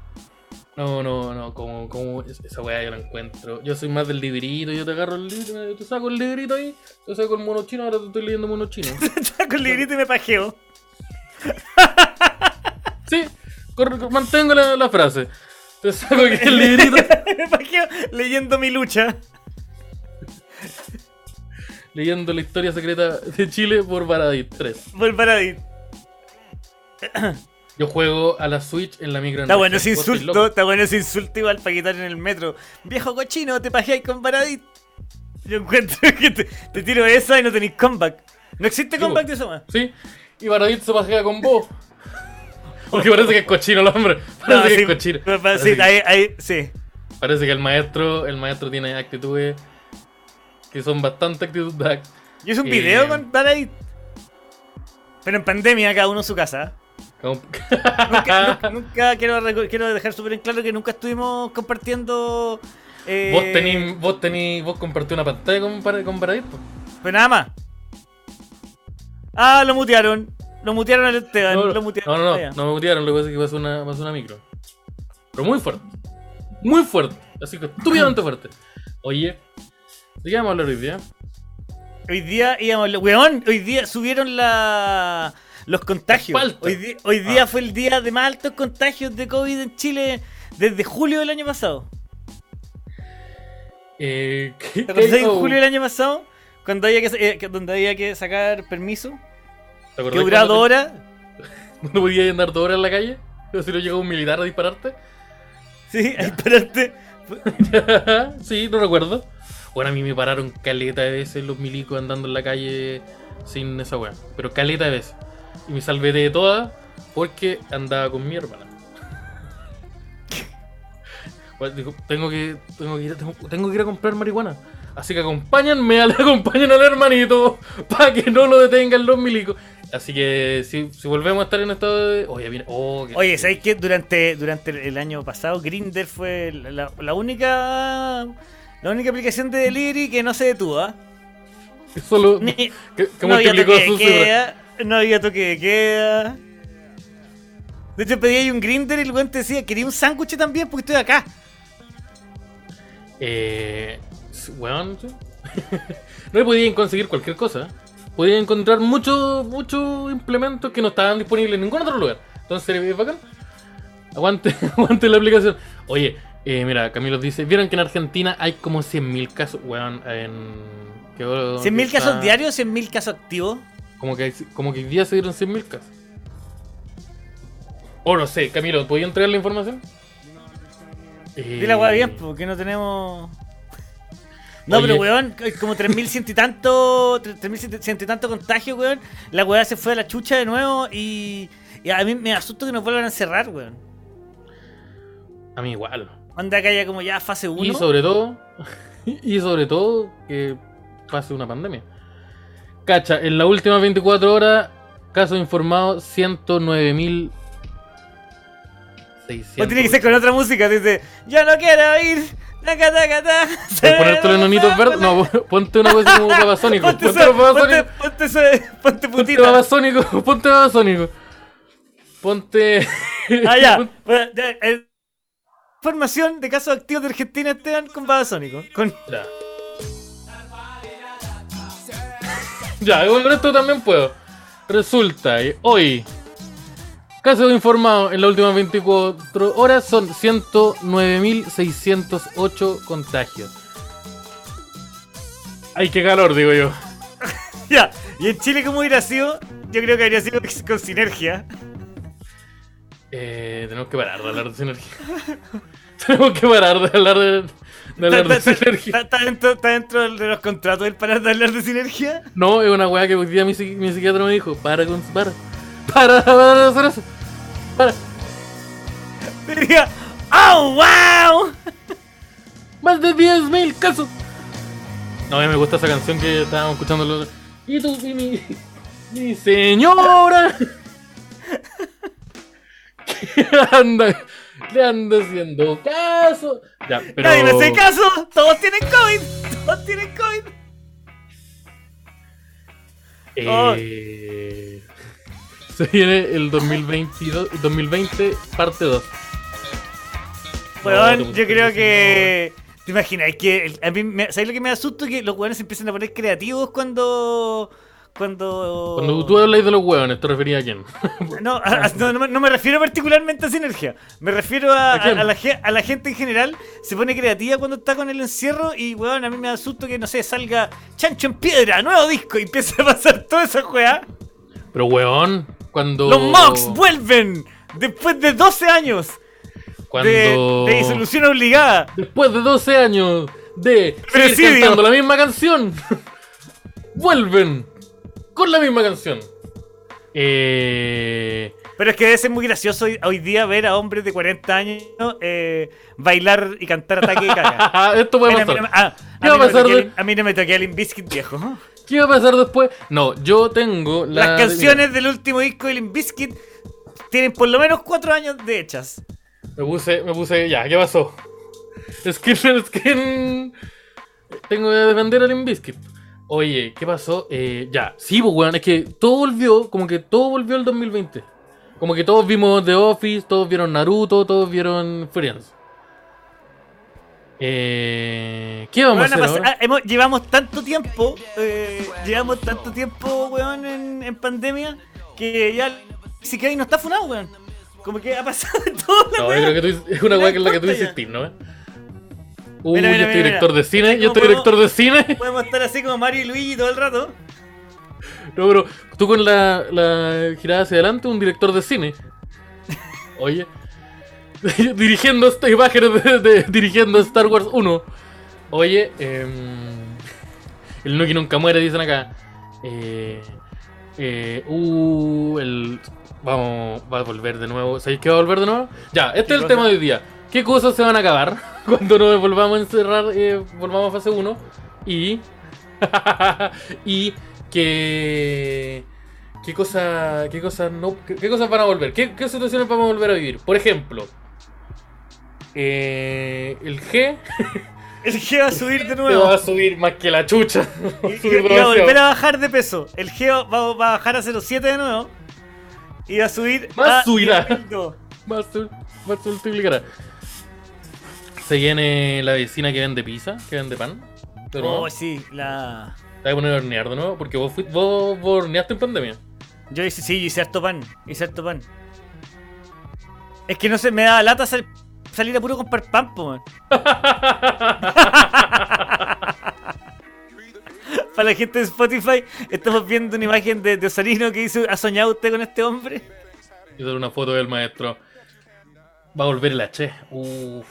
No, no, no, como, como es- esa weá yo la encuentro. Yo soy más del librito, yo te agarro el libro, yo te saco el librito ahí, te saco el mono chino, ahora te estoy leyendo mono chino. Saco el librito y me pajeo. Sí, mantengo la, la frase. Te saco aquí el librito, leyendo mi lucha. leyendo la historia secreta de Chile por Baradit 3. Volver a ir. Yo juego a la Switch en la micro. Está bueno ese insulto, está bueno ese insulto igual para quitar en el metro. Viejo cochino, te pajeáis con Baradit. Yo encuentro que te, te tiro esa y no tenéis comeback. No existe comeback de eso más. Sí, y Baradit se pasea con vos. Porque parece que es cochino el hombre. Parece No, que sí, es cochino. pero Parece sí, que- ahí, ahí, sí. Parece que el maestro, el maestro tiene actitudes que son bastante actitud DAC. Yo hice un Eh. video con Baradit. Pero en pandemia, cada uno en su casa. Nunca, nunca- nunca quiero, dejar súper en claro que nunca estuvimos compartiendo. eh, vos tenís, vos tenís, vos compartí una pantalla con, con Baradit. Pues nada más. Ah, lo mutearon. Lo mutearon al Esteban. No, lo no, mutearon. no, no, no me mutearon, lo que pasa es que pasó una, pasó una micro. Pero muy fuerte. Muy fuerte. Así que estúpidamente fuerte. Oye, ¿de qué vamos a hablar hoy día? Hoy día íbamos. Weón, hoy día subieron la. los contagios. Hoy, día Ah. fue el día de más altos contagios de COVID en Chile desde julio del año pasado. Eh, ¿qué- ¿Te acordás qué- en julio del año pasado? Cuando había que, eh, donde había que sacar permiso. ¿te acordás Que duraba dos horas. ¿No podías andar dos horas en la calle? Pero si no llegó un militar a dispararte. Sí, a dispararte. sí, no recuerdo. Bueno, a mí me pararon caleta de veces los milicos andando en la calle sin esa weá. Pero caleta de veces. Y me salvé de todas porque andaba con mi hermana. Bueno, tengo que, tengo que, ir, tengo, tengo que ir a comprar marihuana. Así que acompáñenme, al, acompañen al hermanito para que no lo detengan los milicos. Así que si, si volvemos a estar en estado de... Oye, viene... Oh, qué- Oye, ¿sabes qué? Durante, durante el año pasado, Grinder fue la, la única la única aplicación de delivery que no se detuvo. ¿ah? Solo... Ni- que, que no había multiplicó toque de sus cifras. queda, no había toque de queda. De hecho, pedí ahí un Grinder y el weón te decía, quería un sándwich también porque estoy acá. Eh, weón, sí. no podían conseguir cualquier cosa. Podían encontrar muchos muchos implementos que no estaban disponibles en ningún otro lugar. Entonces, es bacán. Aguante, aguante la aplicación. Oye, eh, mira, Camilo dice: ¿Vieron que en Argentina hay como 100.000 casos? Weón, en. que- ¿100.000 que casos diarios? ¿100.000 casos activos? Como que, como que día se dieron 100.000 casos. O no sé, Camilo, ¿podía entregar la información? Dile la Eh, bien, porque no tenemos. No, Oye. pero weón, como 3.100 y tanto. 3.100 y tanto contagios, weón. La weá se fue a la chucha de nuevo y. y a mí me asusto que nos vuelvan a encerrar, weón. A mí igual. Onda que haya como ya fase 1. Y sobre todo, y sobre todo que pase una pandemia. Cacha, en las últimas 24 horas, casos informados 109.600. O tiene que ser con otra música, dice, yo no quiero ir. Taca, taca, ta. ¿Puedes ponerte los enanitos verdes? No, ponte una cosa como babasónico. Ponte, Ponte ponte, babasónico. ponte, babasónico. Ponte babasónico. Ponte. Ah, ya. Eh, Información de casos activos de Argentina, Esteban, con Babasónico. Con... Ya. Ya, con esto también puedo. Resulta hoy, casos informados en las últimas 24 horas son 109.608 contagios. Ay, qué calor, digo yo. Ya. Y en Chile, ¿cómo hubiera sido? Yo creo que habría sido con sinergia. Eh, tenemos que parar de hablar de sinergia. tenemos que parar de hablar de, de hablar de ¿Está, está- sinergia. está- está dentro, está dentro de los contratos del parar de hablar de sinergia? No, es una weá que hoy día mi, mi psiquiatra me dijo: para con. Para. Para, para hacer eso. Para. Diría, ¡Oh, wow! Más de 10.000 casos. No, a mí me gusta esa canción que estábamos escuchando. los- Y tú, y mi, mi señora. que anda, le anda haciendo caso. Ya, pero. Nadie me hace caso. Todos tienen COVID. Todos tienen COVID. Eh, se viene el 2022, 2020, parte 2. Weón, No, yo creo que. ¿Te imaginas? Que a mí me, ¿sabes lo que me asusto? Que los weones se empiezan a poner creativos cuando. Cuando. Cuando tú hablas de los hueones, ¿te refería a quién? No, a- a- no, no me- no me refiero particularmente a Sinergia. Me refiero a, ¿A quién? a- a la, ge- a la gente en general. Se pone creativa cuando está con el encierro. Y, weón, a mí me asusto que, no sé, salga Chancho en Piedra, nuevo disco. Y empieza a pasar toda esa weá. Pero hueón, cuando. Los Mox vuelven después de 12 años de, Cuando. de disolución obligada. Después de 12 años de seguir Presidio. cantando la misma canción, vuelven con la misma canción. Eh, Pero es que debe ser muy gracioso hoy, hoy día ver a hombres de 40 años eh, bailar y cantar ataque de caga. Esto puede pasar. ah, ¿Qué a, va mí a no me pasar toqué de- el- a mí no me toqué el Limbiskit viejo. ¿Qué va a pasar después? No, yo tengo la- Las canciones del último disco de Limbiskit tienen por lo menos 4 años de hechas. Me puse, me puse, ya, ¿qué pasó? Es que, es que tengo que defender al Inviskit. Oye, ¿qué pasó? Eh, ya, sí, pues, weón, es que todo volvió, como que todo volvió al 2020. Como que todos vimos The Office, todos vieron Naruto, todos vieron Friends. Eh, ¿Qué vamos a ha hacer ahora? ah, hemos- llevamos tanto tiempo, eh, llevamos tanto tiempo, weón, en, en pandemia, que ya si que ahí no está funado, weón. Como que ha pasado la No, yo weá. creo que tú, es una weá que es la que tú insistís, ¿no? Mira, mira, yo estoy director mira. de cine, yo estoy director de cine. Podemos estar así como Mario y Luigi todo el rato. No, pero tú con la, la girada hacia adelante, un director de cine. Oye. dirigiendo esta imágenes de, de- dirigiendo Star Wars 1. Oye, em, el Nuki nunca muere, dicen acá. Eh, eh, uh, el. Vamos, va a volver de nuevo. ¿Sabéis que va a volver de nuevo? Ya, este ¿Qué es el cosa? tema de hoy día. ¿Qué cosas se van a acabar cuando nos volvamos a encerrar, eh, volvamos a fase 1? Y. y que. ¿Qué cosa, qué cosas no, qué, qué cosas van a volver? ¿Qué, qué situaciones vamos a volver a vivir? Por ejemplo, eh, el G El G va a subir de nuevo. va a subir más que la chucha. Va a Y, subir y- y va a volver a bajar de peso. El Geo va, a bajar a 0.7 de nuevo. Y va a subir. Más a subirá. 10.2. Más, más multiplicará. Se viene la vecina que vende pizza, que vende pan. De nuevo. Oh, sí, la. Te voy a poner a hornear de nuevo, porque vos, fuiste, vos, vos horneaste en pandemia. Yo hice, sí, yo hice harto pan. Hice harto pan. Es que no sé, me daba lata sal- salir a puro comprar pan, po, man. Para la gente de Spotify, estamos viendo una imagen de, de Osarino que dice: ¿Ha soñado usted con este hombre? Y hacer una foto del maestro. Va a volver el H. Uff.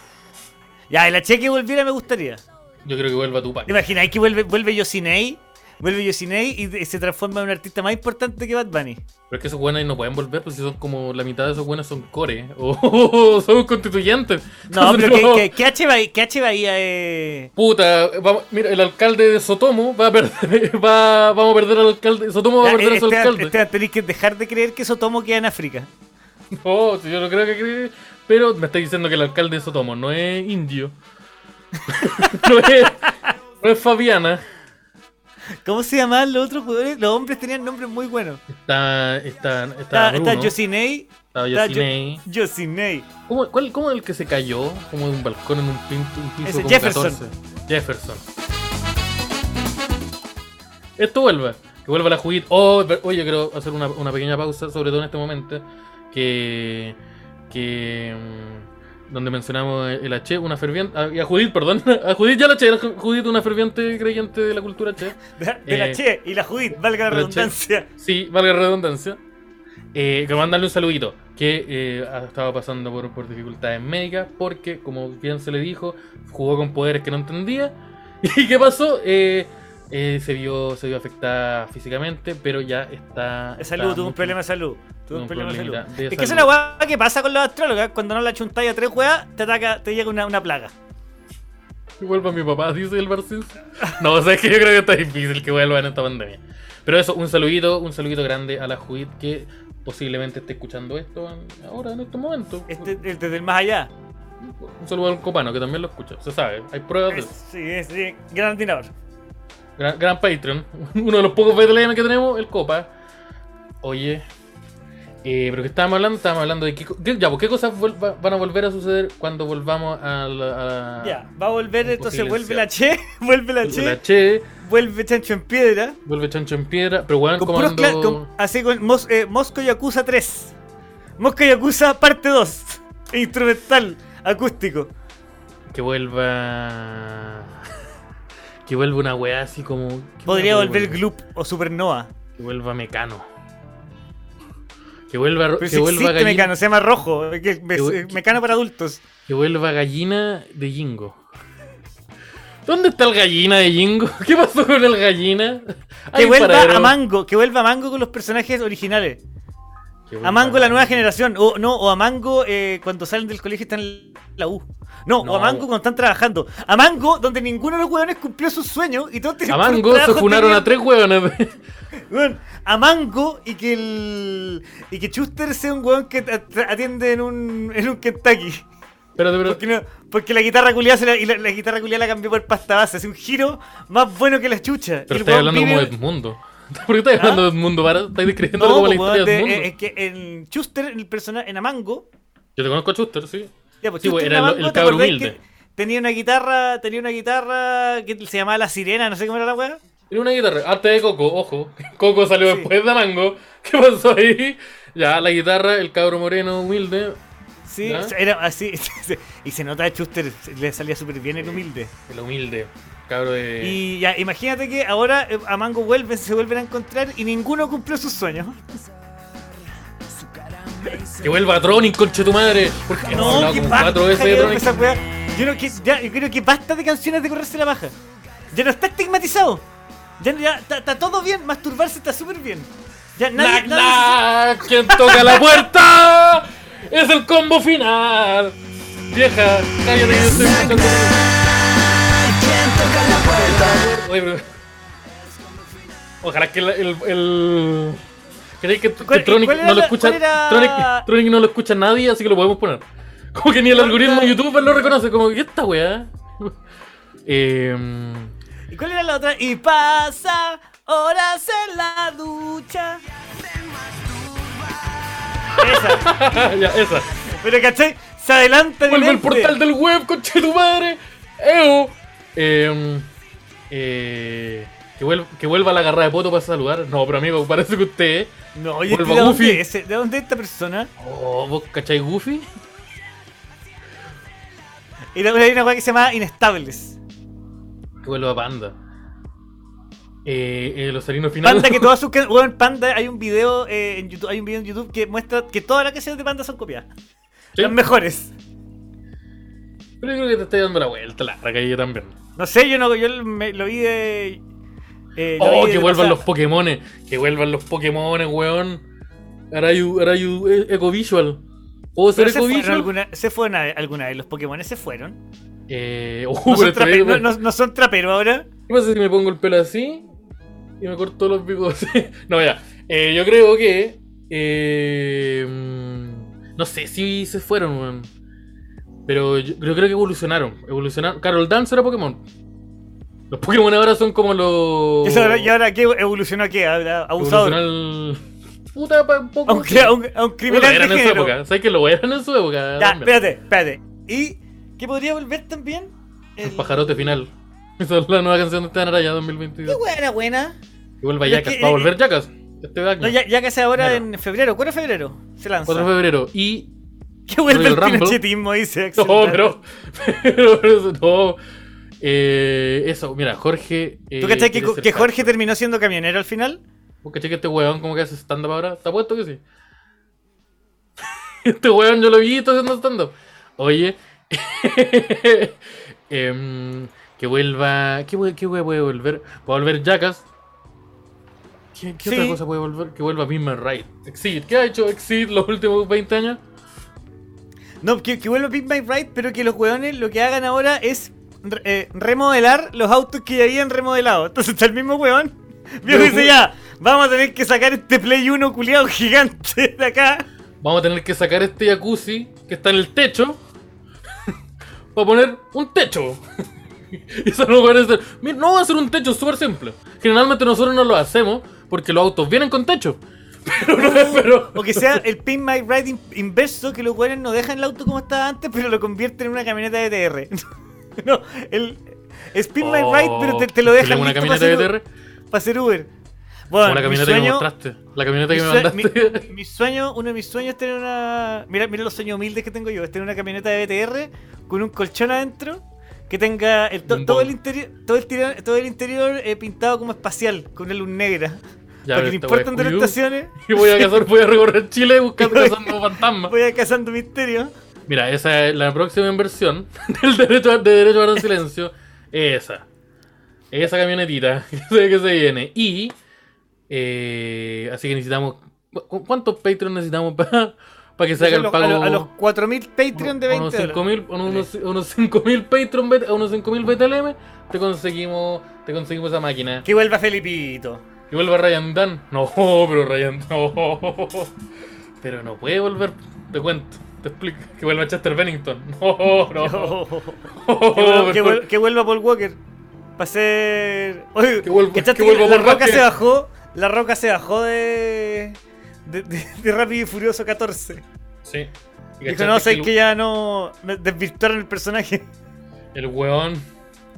Ya, el H que volviera me gustaría. Yo creo que vuelva Tupac. ¿Te imaginas que vuelve, vuelve Yosinei? Vuelve Yosinei y se transforma en un artista más importante que Bad Bunny. Pero es que esos buenos no pueden volver, pues si son como la mitad de esos buenos son core. O son constituyentes. No, Entonces, pero ¿qué, qué, qué H va ahí? ¿Qué H ahí? eh? Puta, vamos- mira, el alcalde de Sotomo va a perder, va, vamos a perder al alcalde. Sotomo va a perder a su alcalde. Tenéis que dejar de creer que Sotomo queda en África. No, yo no creo que cree. Pero me está diciendo que el alcalde de Sotomo no es indio. no, es, no es Fabiana. ¿Cómo se llamaban los otros jugadores? Los hombres tenían nombres muy buenos. Está, está, está, Está, Bruno, está Yosinei. está Yosinei. Yo- Yosinei. ¿Cómo, cuál, ¿Cómo es el que se cayó? Como de un balcón en un, pin- un piso Ese, Jefferson. 14? Jefferson. Esto vuelve. Que vuelva la Judith. Oh, oye, quiero hacer una, una pequeña pausa, sobre todo en este momento. Que. Que. mm, Donde mencionamos el H, una ferviente. ah, y a Judith, perdón. A Judith ya la H. Judith, una ferviente creyente de la cultura H. De, de la Eh, Che y la Judith, valga la Che. redundancia. Sí, valga la redundancia. Eh, que mandarle un saludito. Que eh, ha estado pasando por, por dificultades médicas. Porque, como bien se le dijo, jugó con poderes que no entendía. ¿Y qué pasó? Eh, eh, se, vio, se vio afectada físicamente, pero ya está. Salud, tuvo un problema de salud. Un problema de salud. de Es que esa es la weá que pasa con los astrólogos. Cuando no la chuntáis a tres weas, te ataca, te llega una, una plaga. Que vuelva mi papá, dice el Barcis. No, o sea, es que yo creo que está difícil que vuelva en esta pandemia. Pero eso, un saludito, un saludito grande a la Judith que posiblemente esté escuchando esto ahora, en estos momentos. Este, el- desde el más allá. Un saludo al copano que también lo escucha. Se sabe, hay pruebas de eso. Sí, sí, gran. Gran, gran Patreon. Uno de los pocos BTLM que tenemos, el Copa. Oye. Eh, pero que estábamos hablando, estábamos hablando de qué, qué- ya, pues, qué cosas va- van a volver a suceder cuando volvamos a la. a- Ya, va a volver, entonces vuelve la. Che, vuelve la la Che, Che, vuelve Chancho en Piedra. vuelve Chancho en Piedra, pero weón, Con comando. con- así con Mos, eh, Mosco Yakuza 3. Mosco Yakuza parte 2. Instrumental, acústico. Que vuelva. Que vuelva una weá así como. ¿qué Podría volver Gloop o Supernova. Que vuelva Mecano. Que vuelva, Pero que si vuelva gallina. Mecano, se llama Rojo. que- me- Que Mecano para adultos. Que vuelva gallina de Jingo. ¿Dónde está el gallina de Jingo? ¿Qué pasó con el gallina? Que vuelva a Mango, que vuelva a Mango con los personajes originales. A Mango la nueva generación. O no, o a Mango eh, cuando salen del colegio están en la U. No, No. o a Mango cuando están trabajando. A Mango donde ninguno de los huevones cumplió sus sueños y todos A tenían Mango se funaron a tres hueones. Weón, a Mango y que el. y que Chuster sea un weón que at- atiende en un. en un Kentucky. Espérate, pero. Porque, no- porque la guitarra culiada se la, y la, la guitarra culiada la cambió por pasta base. Hace un giro más bueno que la chucha. Pero estás hablando vive- como Edmundo. ¿Por qué estás hablando de Edmundo? Para, estás describiendo No, como la historia de de- Edmundo. eh, es que en Chuster, el personaje, en Amango. Yo te conozco a Chuster, sí. Ya, pues, Sí, Chuster era el- Amango, el ¿te cabro acordás humilde. Tenía una guitarra, tenía una guitarra que se llamaba La Sirena, no sé cómo era la weá. Tiene una guitarra. Arte de Coco, ojo. Coco salió Sí. después de Mango. ¿Qué pasó ahí? Ya, la guitarra, el cabro moreno humilde. Sí, era así. y se nota a Chuster, le salía súper bien el humilde. El humilde. Cabro de. Y ya, imagínate que ahora eh, a Mango vuelven, se vuelven a encontrar y ninguno cumplió sus sueños. Que vuelva Tronic, conche tu madre. Porque No, que basta cuatro veces de ya, Tronic. esa weá. Yo, no, que, ya, yo creo que basta de canciones de correrse la baja. Ya no está estigmatizado. Ya, ya está, todo bien, masturbarse está súper bien. Ya nadie, Knock, nadie- ¿Quién toca la puerta? Es el combo final. Vieja, cállate, yo estoy escuchando. Oye, Ojalá que el. el, el... ¿Creéis que, que ¿Cuál- Tronic no lo escucha? era- Tronic, Tronic no lo escucha nadie, así que lo podemos poner. Como que ni el ¿Cuál algoritmo de YouTube lo reconoce, como que esta weá. Eh, ¿Y cuál era la otra? Y pasa horas en la ducha. Esa. ya, esa. Pero ¿cachai? Se adelanta en Vuelve el portal del web, conche tu madre. ¡Eo! Eh, eh, que, vuelva, que vuelva la garra de poto para saludar. No, pero amigo, parece que usted. No, oye, ¿de dónde, Goofy. es? ¿de dónde es esta persona? Oh, ¿vos cachai Goofy? Era una, hay una weá que se llama Inestables. Que vuelva Panda. Eh, eh, los salinos finales. Panda que todas sus weón, Panda hay un video eh, en YouTube, hay un video en YouTube que muestra que todas las canciones de Panda son copiadas. Sí. Las mejores. Pero yo creo que te estoy dando la vuelta, la calle también. No sé, yo no yo me- lo vi de eh, lo Oh, vi que de vuelvan los Pokémones. Que vuelvan los Pokémones, weón. Arayu, Arayu, eh, Ecovisual. ¿Puedo ser se fueron Ecovisual? alguna, se fueron a- alguna vez los Pokémon se fueron. Eh, No pero son, trape- video- no- no- no son traperos ahora. ¿Qué pasa si me pongo el pelo así y me corto los bigotes? no, ya. Eh, yo creo que. eh, mm, no sé si se fueron, weón. Pero yo, yo creo que evolucionaron. Evolucionaron. Carol Dance era Pokémon. Los Pokémon ahora son como los. ¿Y, eso ahora- ¿Y ahora qué evolucionó a qué? ¿A- Abusador. Evolucionó al- Puta, un poco. A un, cri- a un- a un Lo criminal eran de en su época. ¿Sabes que lo eran en su época? Ya, espérate, espérate. ¿Y qué podría volver también? El pajarote final. Esa es la nueva canción de Esteban Araya 2022. ¿Qué era buena? Y vuelva que, Va a volver Jackass. Este. No, ya, ya que sea ahora Mira. en febrero. ¿Cuándo es febrero? Se lanza. 4 de febrero. Y Que vuelve el pinochetismo, dice Axel. No, pero, pero, pero eso no. Eh, eso, mira, Jorge. eh, ¿Tú que, quiere ser que Jorge terminó siendo camionero al final? ¿Vos cachai que este weón como que hace stand-up ahora? ¿Está puesto que sí? este weón yo lo vi está haciendo stand-up. Oye. em, que vuelva. ¿Qué, qué wea puede volver? A volver Jackass. ¿Qué, qué otra cosa puede volver? Que vuelva Pimman Right. Exit. ¿Qué ha hecho Exit los últimos 20 años? No, que, que vuelva Pimp My Ride, pero que los weones lo que hagan ahora es eh, remodelar los autos que ya habían remodelado. Entonces está el mismo weón. Vio dice ya, vamos a tener que sacar este Play 1 culiado gigante de acá. Vamos a tener que sacar este jacuzzi que está en el techo para poner un techo. Y eso no parece. Mira, no va a ser un techo súper simple. Generalmente nosotros no lo hacemos porque los autos vienen con techo. Pero no pero. O que sea el Pin My Ride in- inverso, que los weones no dejan el auto como estaba antes, pero lo convierten en una camioneta de TR. no, el. Es Pin My Ride, pero te, te lo dejan ¿Tenemos una camioneta de TR? para hacer Uber. Bueno, la mi camioneta que me sueño- mostraste. La camioneta que me mandaste. mi- mi sueño, uno de mis sueños es tener una. Mira, mira los sueños humildes que tengo yo. Es tener una camioneta de BTR con un colchón adentro que tenga el- to- todo, el interior, todo el todo el interior eh, pintado como espacial, con una luz negra. Ya, Para pero que te importan de las estaciones, Y voy a cazar, voy a recorrer Chile buscando cazando fantasmas. voy a cazando misterios. Mira, esa es la próxima inversión del derecho a, de derecho a guardar silencio. Esa. Esa camionetita que se, que se viene. Y. eh, así que necesitamos. ¿cu- ¿Cuántos Patreon necesitamos para que se haga el pago? a los- a los 4000 Patreon de A 20 unos dólares. 5.000 a unos, a unos 5.000 Patreon, unos 5.000 BTLM, te conseguimos, te conseguimos esa máquina. Que vuelva Felipito. ¿Y vuelva Ryan Dan? No, pero Ryan, no. Pero no puede volver, te cuento, te explico. Que vuelva Chester Bennington. No, no. que, vuelva, que que vuelva Paul Walker. Para ser. Oye, Que vuelva- ¿cachaste que vuelva la Paul roca Walker. se bajó. La roca se bajó de. de, de, de Rápido y Furioso 14. Sí. Y Dijo, no, sé el- que ya no. me desvirtuaron el personaje. El weón,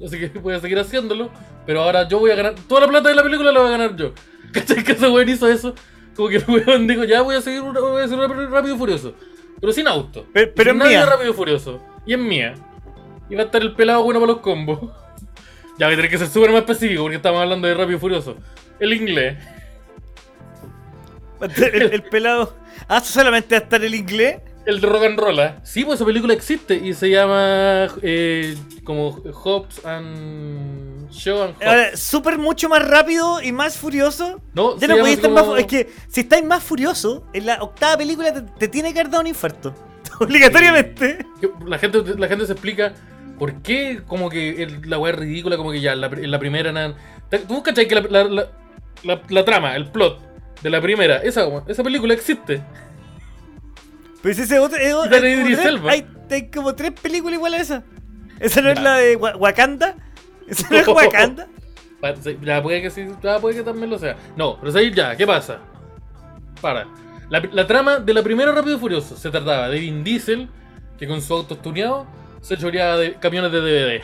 así que voy a seguir haciéndolo, pero ahora yo voy a ganar, toda la plata de la película la voy a ganar yo. ¿Cachai que ese weón hizo eso? Como que el weón dijo, ya voy a seguir una- voy a hacer una Rápido y Furioso, pero sin auto. Pero- pero sin es mía. Rápido y Furioso, y es mía. Y va a estar el pelado bueno para los combos. Ya voy a tener que ser súper más específico porque estamos hablando de Rápido y Furioso. El inglés. El, el pelado. Ah, solamente va a estar el inglés. El de rock and roll, ¿ah? Sí, pues esa película existe y se llama eh, como Hobbs and Show and Hobbs. Ahora, súper mucho más rápido y más furioso. No, Ya no podéis estar como- más fu- Es que si estáis más furioso, en la octava película te, te tiene que haber dado un infarto. Obligatoriamente. que La gente, la gente se explica por qué como que el- la weá es ridícula, como que ya en la, en la primera nada. ¿Tú cachai que la, la, la, la- la trama, el plot de la primera, esa, esa película existe? Pero si ese otro. es hay, como tres, hay- hay como tres películas iguales a esa. ¿Esa no es la de Wa- Wakanda? ¿Esa no es Wakanda? Ya puede que sí, ya puede que también lo sea. No, pero ahí ya, ¿qué pasa? Para. La, la trama de la primera Rápido y Furioso se trataba de Vin Diesel, que con su auto tuneado se choreaba de camiones de DVD.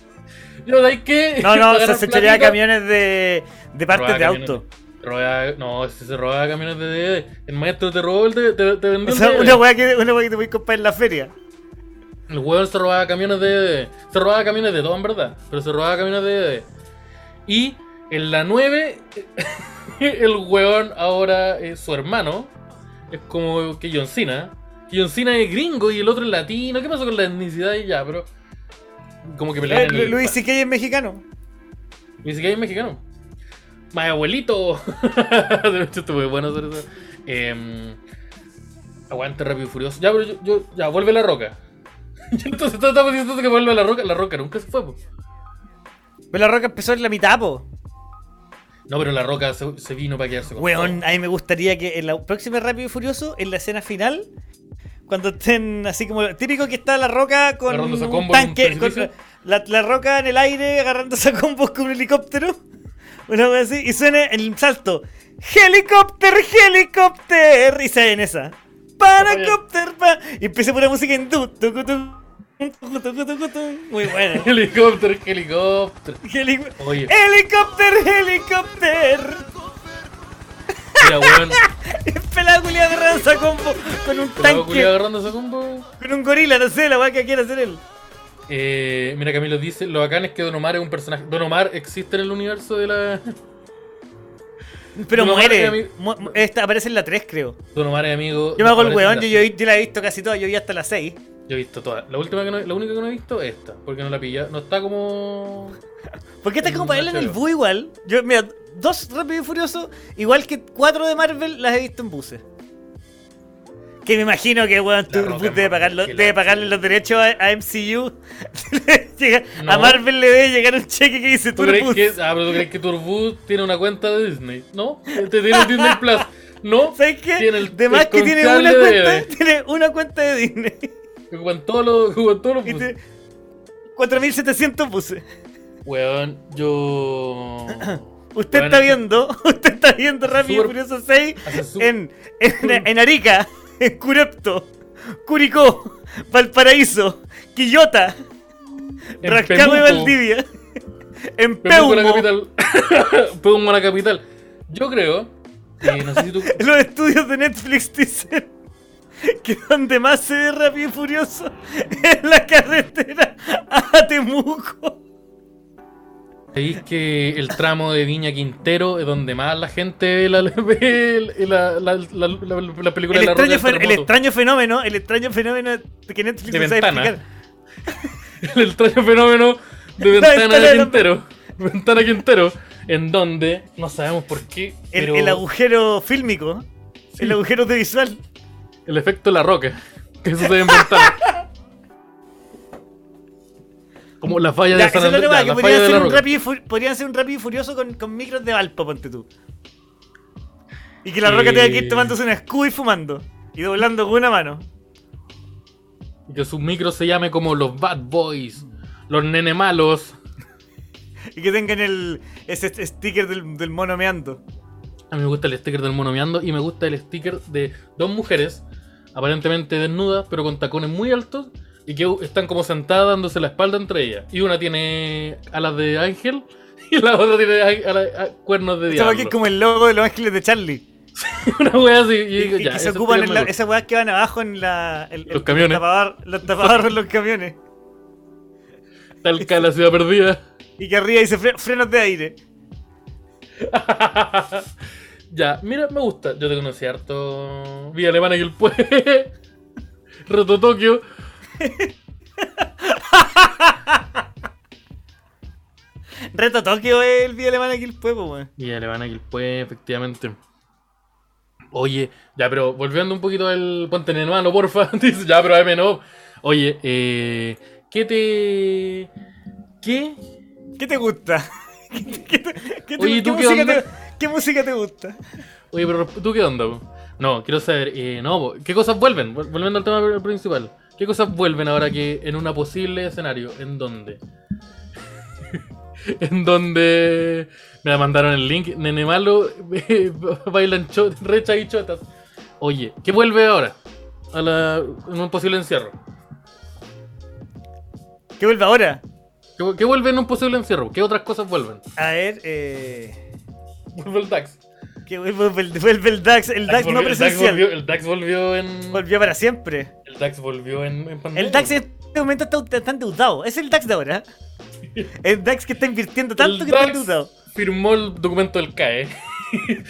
Yo de ahí que. No, no, se, se camiones de, de partes de camiones. auto. Robaba- no, este se robaba camiones de DVD. El maestro te robó el de, te, te vendió O el sea, DVD. una weá que, una que te voy a comprar en la feria. El huevón se robaba camiones de DVD. Se robaba camiones de todo, en verdad. Pero se robaba camiones de DVD. Y en la 9, el huevón ahora es su hermano. Es como que John Cena. Que John Cena es gringo y el otro es latino. ¿Qué pasó con la etnicidad y ya? Pero. Como que Eh, pelean el- Luis C.K. es mexicano. Luis C.K. es mexicano. Mi abuelito. de hecho, estuvo muy bueno hacer eso. Em, aguante rápido y furioso. Ya, pero yo, yo- ya, vuelve la roca. Entonces estamos diciendo que vuelve la roca. La roca nunca se fue, po. Pero la roca empezó en la mitad, po. No, pero la roca se, se vino para quedarse con Weón, todo. a mí me gustaría que en la próxima Rápido y Furioso, en la escena final, cuando estén así como típico que está la roca con un un tanque, con precipicio. la, la roca en el aire agarrándose a combos con un helicóptero, una vez así, y suena el salto, helicóptero, helicóptero, y sale en esa. Paracóptero, pa, y empieza por la música tucu, tucu, tucu, tucu. Muy buena. Helicóptero, helicóptero. Heli- Oye, Helicóptero, helicóptero. mira, weón. Pelado culiado agarrándose a combo con un tanque. culiao agarrando ese combo. Con un gorila, no sé, la weá que quiere hacer él. Eh, mira, Camilo dice: Lo bacán es que Don Omar es un personaje. Don Omar existe en el universo de la. Pero Don muere. Mu- esta aparece en la 3, creo. Don Omar es amigo. Yo me hago el weón, yo, yo, yo la he visto casi toda, yo vi hasta la 6. Yo he visto todas. La última que no, la única que no he visto es esta, porque no la pilla. No está como. Porque esta es como para verla en el bus igual. Yo, mira, dos Rápido y Furioso, igual que cuatro de Marvel, las he visto en buses. Que me imagino que weón, Turbus Roca debe, pagarlo- debe pagarle los derechos a, a MCU. Llega- A. Marvel le debe llegar un cheque que dice ¿Tú Turbus. que, ah, pero ¿tú crees que Turbo tiene una cuenta de Disney? ¿No? Te tiene Disney Plus. ¿No? ¿Sabes qué? Tiene el- de más que tiene una de cuenta, DVD. tiene una cuenta de Disney. Que Con todos los. Con todos los buses. te- 4700 buses. Weón, yo. Usted está viendo, usted está viendo Rápido y Súper- Furioso 6 hace su- en, en, en Arica, Curepto, Curicó, Valparaíso, Quillota, En y. Valdivia, en Peumo, la capital. Peumo, la capital. Yo creo. eh, no sé si tú. los estudios de Netflix dicen que donde más se ve Rápido y Furioso es la carretera a Temuco. Veis que el tramo de Viña Quintero es donde más la gente ve la, ve la, la, la, la- la película El de la extraño, Roca el extraño fenómeno, el extraño fenómeno que Netflix De no sabe ventana. explicar. el extraño fenómeno de Ventana ventana de de Quintero. Ventana Quintero. En donde no sabemos por qué. El, pero el agujero fílmico, el agujero audiovisual. el efecto de la roca. Que sucede en Ventana. Como la falla Ya, de San es la la podrían la un rápido podrían ser un rápido y furioso con, con micros de Valpo, ponte tú. Y que la Eh. roca tenga que ir tomándose un escudo y fumando. Y doblando con una mano. Y que su micro se llame como los Bad Boys. Los nene malos. Y que tengan el, ese st- sticker del, del mono meando. A mí me gusta el sticker del mono meando y me gusta el sticker de dos mujeres, aparentemente desnudas, pero con tacones muy altos, y que están como sentadas dándose la espalda entre ellas. Y una tiene alas de ángel y la otra tiene a- a- cuernos de diablo. que es como el logo de los ángeles de Charlie. una wea así. Y, Y, digo, y ya, que se ocupan en la, esas weas que van abajo en la. el- el- Los camiones. Tapabar- los tapabarros en los camiones. Tal que la ciudad perdida. Y que arriba dice fre- frenos de aire. ya, mira, me gusta. Yo te conocí harto. Vía Alemana y el Pue. Reto Tokio. Reto Tokio es el día alemán aquí el pueblo, weón. Vía Alemana y el Pue, efectivamente. Oye, ya, pero volviendo un poquito al ponte en el mano, porfa. Dice, ya, pero M no. Oye, eh. ¿Qué te. ¿Qué? ¿Qué te gusta? ¿Qué, qué te- qué te- Oye, ¿tú qué música onda? te, qué música te gusta? Oye, pero ¿tú qué onda? po? No, quiero saber, eh, no, po, ¿qué cosas vuelven? Vol- Volviendo al tema pr- principal. ¿Qué cosas vuelven ahora que en una posible escenario? ¿En dónde? en donde me mandaron el link, Nene Malo bailan cho- recha y chotas. Oye, ¿qué vuelve ahora? A la, en un posible encierro. ¿Qué vuelve ahora? ¿Qué, vu- qué vuelve en un posible encierro? ¿Qué otras cosas vuelven? A ver, eh. Vuelve el DAX. Que vuelve, el- DAX, el DAX no volvió, el DAX presencial. volvió, el DAX volvió en. Volvió para siempre. El DAX volvió en, en pandemia. El DAX en este momento está, está endeudado. Es el DAX de ahora. El DAX que está invirtiendo tanto El que está endeudado. firmó el documento del CAE.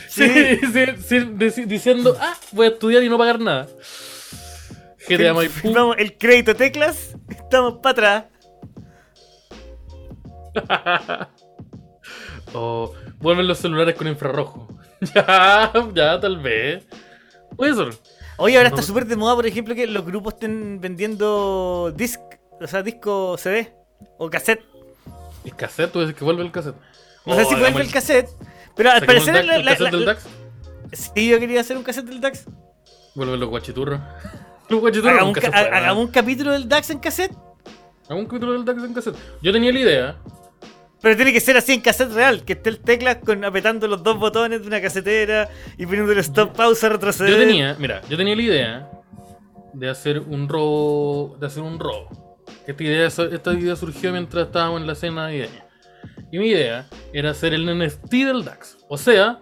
Sí. Sí, sí, sí, dici- diciendo, ah, voy a estudiar y no pagar nada. GTA Maipú. Firmamos el crédito teclas. Estamos para atrás. O vuelven los celulares con infrarrojo. ya, ya, tal vez. Puede ser. Oye, ahora No. está súper de moda, por ejemplo, que los grupos estén vendiendo disc, o sea, disco CD o cassette. El cassette, tú dices que vuelve el cassette. No sé Oh, si vuelve el cassette, pero al el parecer DAX- la, el cassette la- del DAX. Sí, yo quería hacer un cassette del DAX. Vuelven los guachiturros. Los guachiturros Hagamos un, ca- capítulo del DAX en cassette, Hagamos un capítulo del DAX en cassette. Yo tenía la idea. Pero tiene que ser así en cassette real, que esté el teclas con apretando los dos botones de una casetera y poniéndole stop, pausa, retroceder. Yo tenía, mira, yo tenía la idea de hacer un robo, de hacer un robo. Esta idea, esta idea surgió mientras estábamos en la cena navideña. Y mi idea era hacer el NFT del DAX. O sea,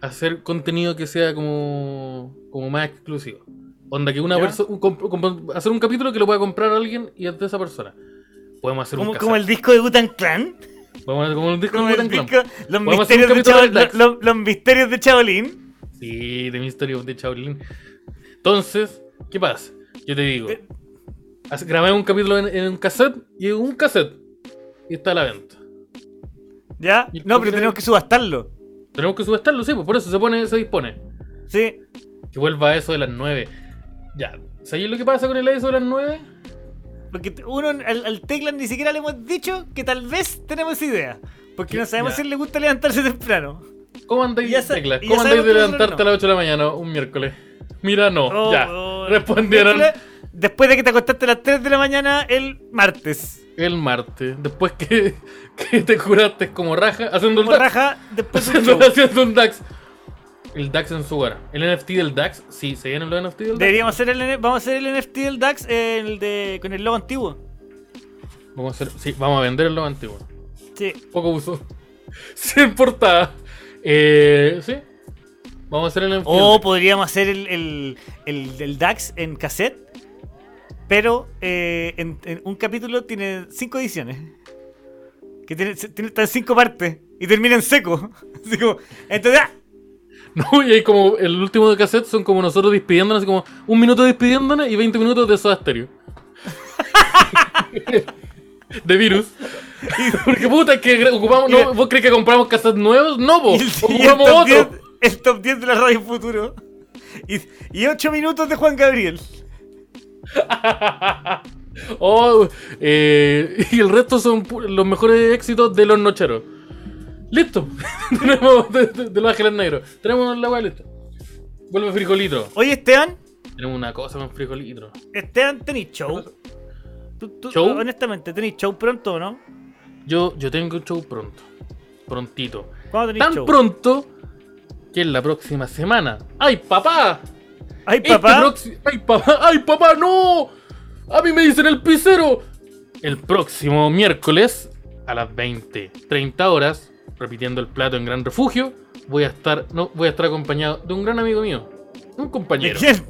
hacer contenido que sea como, como más exclusivo. Onda que una persona, hacer un capítulo que lo pueda comprar alguien y es de esa persona. Podemos hacer un como el disco de Gutan Clan. Podemos como el disco de los, un misterios de del DAX. los- los- misterios de. Sí, de Misterio de Shaolin. Entonces, ¿qué pasa? Yo te digo, Eh. grabé un capítulo en, en un cassette y un cassette. Y está a la venta. ¿Ya? ¿Y No, pero tenemos que subastarlo. Tenemos que subestarlo, sí, pues por eso se pone, se dispone. Sí. Que vuelva a eso de las 9. Ya, ¿sabéis lo que pasa con el eso de las 9? Porque uno al, al Teclan ni siquiera le hemos dicho que tal vez tenemos idea. Porque no sabemos Ya. si le gusta levantarse temprano. ¿Cómo andáis, teclas? ya ¿Cómo andáis de levantarte no. a las 8 de la mañana un miércoles? Mira, no, Oh, ya. oh, Respondieron Después de que te acostaste a las 3 de la mañana el martes. el martes. Después que, que te curaste como raja, haciendo Como DAX. raja después de un Haciendo, haciendo un DAX. El DAX en su hogar. El NFT del DAX, sí, se vienen los NFT del DAX. Deberíamos hacer el, vamos a hacer el NFT del DAX eh, el de, con el logo antiguo. Vamos a hacer, sí, vamos a vender el logo antiguo. Sí. Poco uso. Sin portada. Eh, sí. Vamos a hacer el NFT. O podríamos hacer el, el, el, el DAX en cassette. Pero eh, en, en un capítulo tiene 5 ediciones. Que tiene, tiene está en 5 partes. Y termina en seco. Así como. Entonces, ¡ah! No, y ahí como el último de cassette son como nosotros despidiéndonos, así como un minuto despidiéndonos y 20 minutos de Soda Stereo. de virus. Porque puta, es que ocupamos. No, ¿Vos crees que compramos cassettes nuevos? No, Y vos. y Ocupamos otro. 10, el top 10 de la radio futuro. Y, 8 minutos de Juan Gabriel. Oh, eh, y el resto son los mejores éxitos de los nocheros. Listo. Tenemos de, de- de los ángeles negros. Tenemos la weá lista. Vuelve frijolito. Oye, Esteban. Tenemos una cosa con frijolito. Esteban, ¿tenéis show? Tú- tú- ¿Show? Honestamente, ¿tenéis show pronto o no? Yo, yo tengo un show pronto. Prontito. ¿Cuándo tenéis Tan show? pronto que en la próxima semana. ¡Ay, papá! ¡Ay, Este papá! ¡Ay, papá! ¡Ay, papá! ¡No! A mí me dicen el pisero. El próximo miércoles a las 20, 30 horas, repitiendo el plato en Gran Refugio, voy a estar, no, voy a estar acompañado de un gran amigo mío, un ¿De compañero, quién?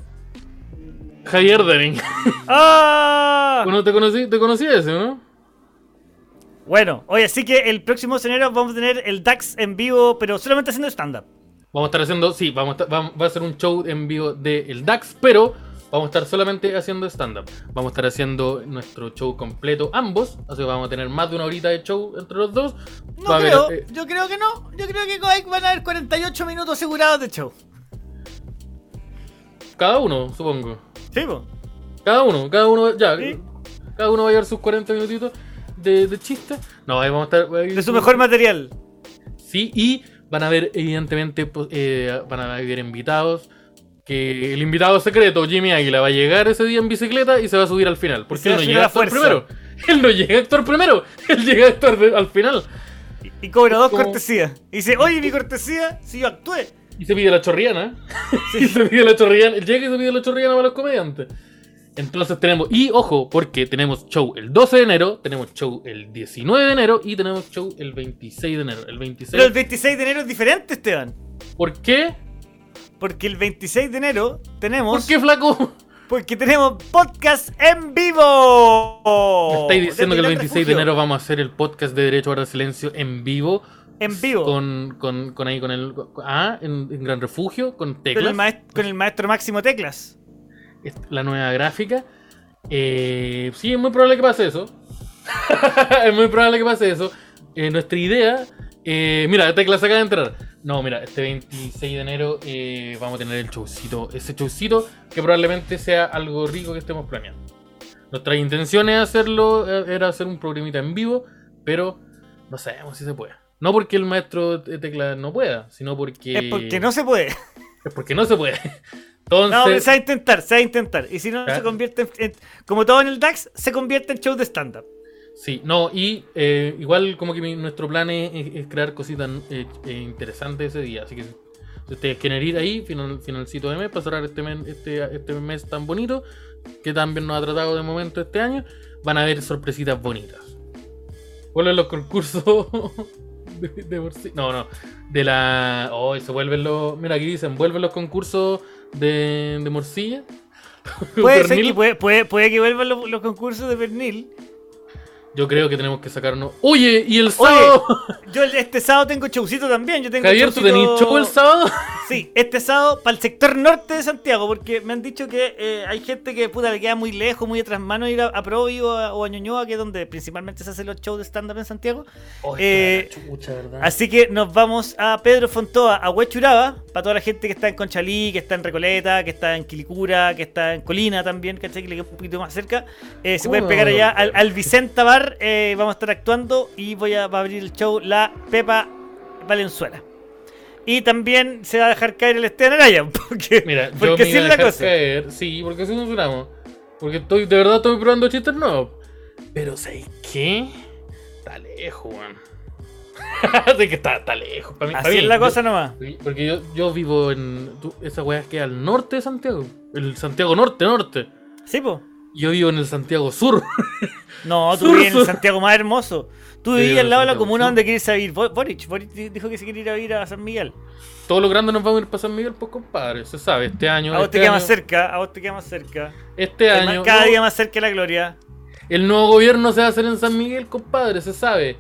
Javier Denning. ¡Ah! Bueno, te conocí, te conocí a ese, ¿no? Bueno, oye, así que el próximo enero vamos a tener el DAX en vivo, pero solamente haciendo stand-up. Vamos a estar haciendo, sí, vamos a estar- va, va a ser un show en vivo del DAX, pero vamos a estar solamente haciendo stand-up. Vamos a estar haciendo nuestro show completo ambos, así que vamos a tener más de una horita de show entre los dos. No Va a haber, creo, eh, yo creo que no. Yo creo que van a haber 48 minutos asegurados de show. cada uno, supongo. Sí, po. Cada uno, cada uno, ya. Sí. Cada uno va a llevar sus 40 minutitos de, de chiste. No, ahí vamos a estar. ahí- De su mejor material. Sí, y van a haber, evidentemente, pues, eh, van a haber invitados. Que el invitado secreto, Jimmy Águila, va a llegar ese día en bicicleta y se va a subir al final. Porque se él no llega a actuar primero. Él no llega a actuar primero. Él llega a actuar de- al final. Y, y cobra dos Como- cortesías. Y dice, oye, mi cortesía, si yo actué. Y se pide la chorriana. y se pide la chorriana. Llega y se pide la chorriana para los comediantes. Entonces tenemos, y ojo, porque tenemos show el 12 de enero, tenemos show el 19 de enero y tenemos show el 26 de enero. El 26. Pero el 26 de enero es diferente, Esteban. ¿Por qué? Porque el 26 de enero tenemos. ¿Por qué, flaco? Porque tenemos podcast en vivo. Me estáis diciendo que el Desde 26 de enero vamos a hacer el podcast de Derecho el Silencio en vivo. En vivo. Con, con, con ahí, con el. Ah, en, en Gran Refugio, con Con teclas. el, con el maestro Máximo Teclas. la nueva gráfica. Eh, sí, es muy probable que pase eso. es muy probable que pase eso. Eh, nuestra idea. eh, mira, Tecla se acaba de enterar. No, mira, este 26 de enero eh, vamos a tener el showcito. Ese showcito que probablemente sea algo rico que estemos planeando. Nuestra intención es hacerlo, eh, era hacer un programita en vivo, pero no sabemos si se puede. No porque el maestro de Tecla no pueda, sino porque. Es porque no se puede. Es porque no se puede. Entonces. No, pero se va a intentar, se va a intentar. Y si no, se convierte en, en- Como todo en el DAX, se convierte en show de stand-up. Sí, no, y eh, igual como que mi- nuestro plan es, crear cositas eh, eh, interesantes ese día. Así que si ustedes quieren ir ahí, final, finalcito de mes, para cerrar este mes, este, este mes tan bonito, que también nos ha tratado de momento este año, van a ver sorpresitas bonitas. Vuelven los concursos de, de morci- No, no. De la. Oh, se vuelven los. Mira, aquí dicen, vuelven los concursos de, de morcilla. Puede ser que, puede, puede, puede que vuelvan los, los concursos de pernil. Yo creo que tenemos que sacarnos. Oye, y el sábado. Yo este sábado tengo showcito también. Yo tengo Javier, ¿tú showcito- tenés show el sábado? Sí, este sábado para el sector norte de Santiago, porque me han dicho que eh, hay gente que puta le queda muy lejos, muy atrás mano ir a, a Provi o a, o a Ñuñoa, que es donde principalmente se hacen los shows de stand-up en Santiago. Eh, chucha, ¿verdad? Así que nos vamos a Pedro Fontoa, a Huechuraba, para toda la gente que está en Conchalí, que está en Recoleta, que está en Quilicura, que está en Colina también, ¿cachai? Que le queda un poquito más cerca. Eh, se pueden ¿Cómo pegar allá al, al Vicenta Bar, eh, vamos a estar actuando y voy a, va a abrir el show La Pepa Valenzuela. Y también se va a dejar caer el Esteban Araya, porque, Mira, yo porque me así iba a dejar cosa. caer. Sí, porque así funcionamos. Porque estoy, de verdad estoy probando chistes nuevos. Pero ¿sabes qué? Está lejos, weón. que está, está lejos. Mí- Así mí, es la yo- cosa nomás. Porque yo, yo vivo en. tú- esa weá que al norte de Santiago. El Santiago Norte, Norte. Sí, po. Yo vivo en el Santiago Sur. No, tú vivías en el. Santiago más hermoso. Tú vivías al lado de la comuna Sur. donde quieres ir. Bo- Boric, Boric di- dijo que se quiere ir a vivir a San Miguel. Todos los grandes nos vamos a ir para San Miguel, pues compadre. Se sabe, este año. A vos este te queda año- más cerca, a vos te queda más cerca. Este año. Cada no, día más cerca de la gloria. El nuevo gobierno se va a hacer en San Miguel, compadre, se sabe.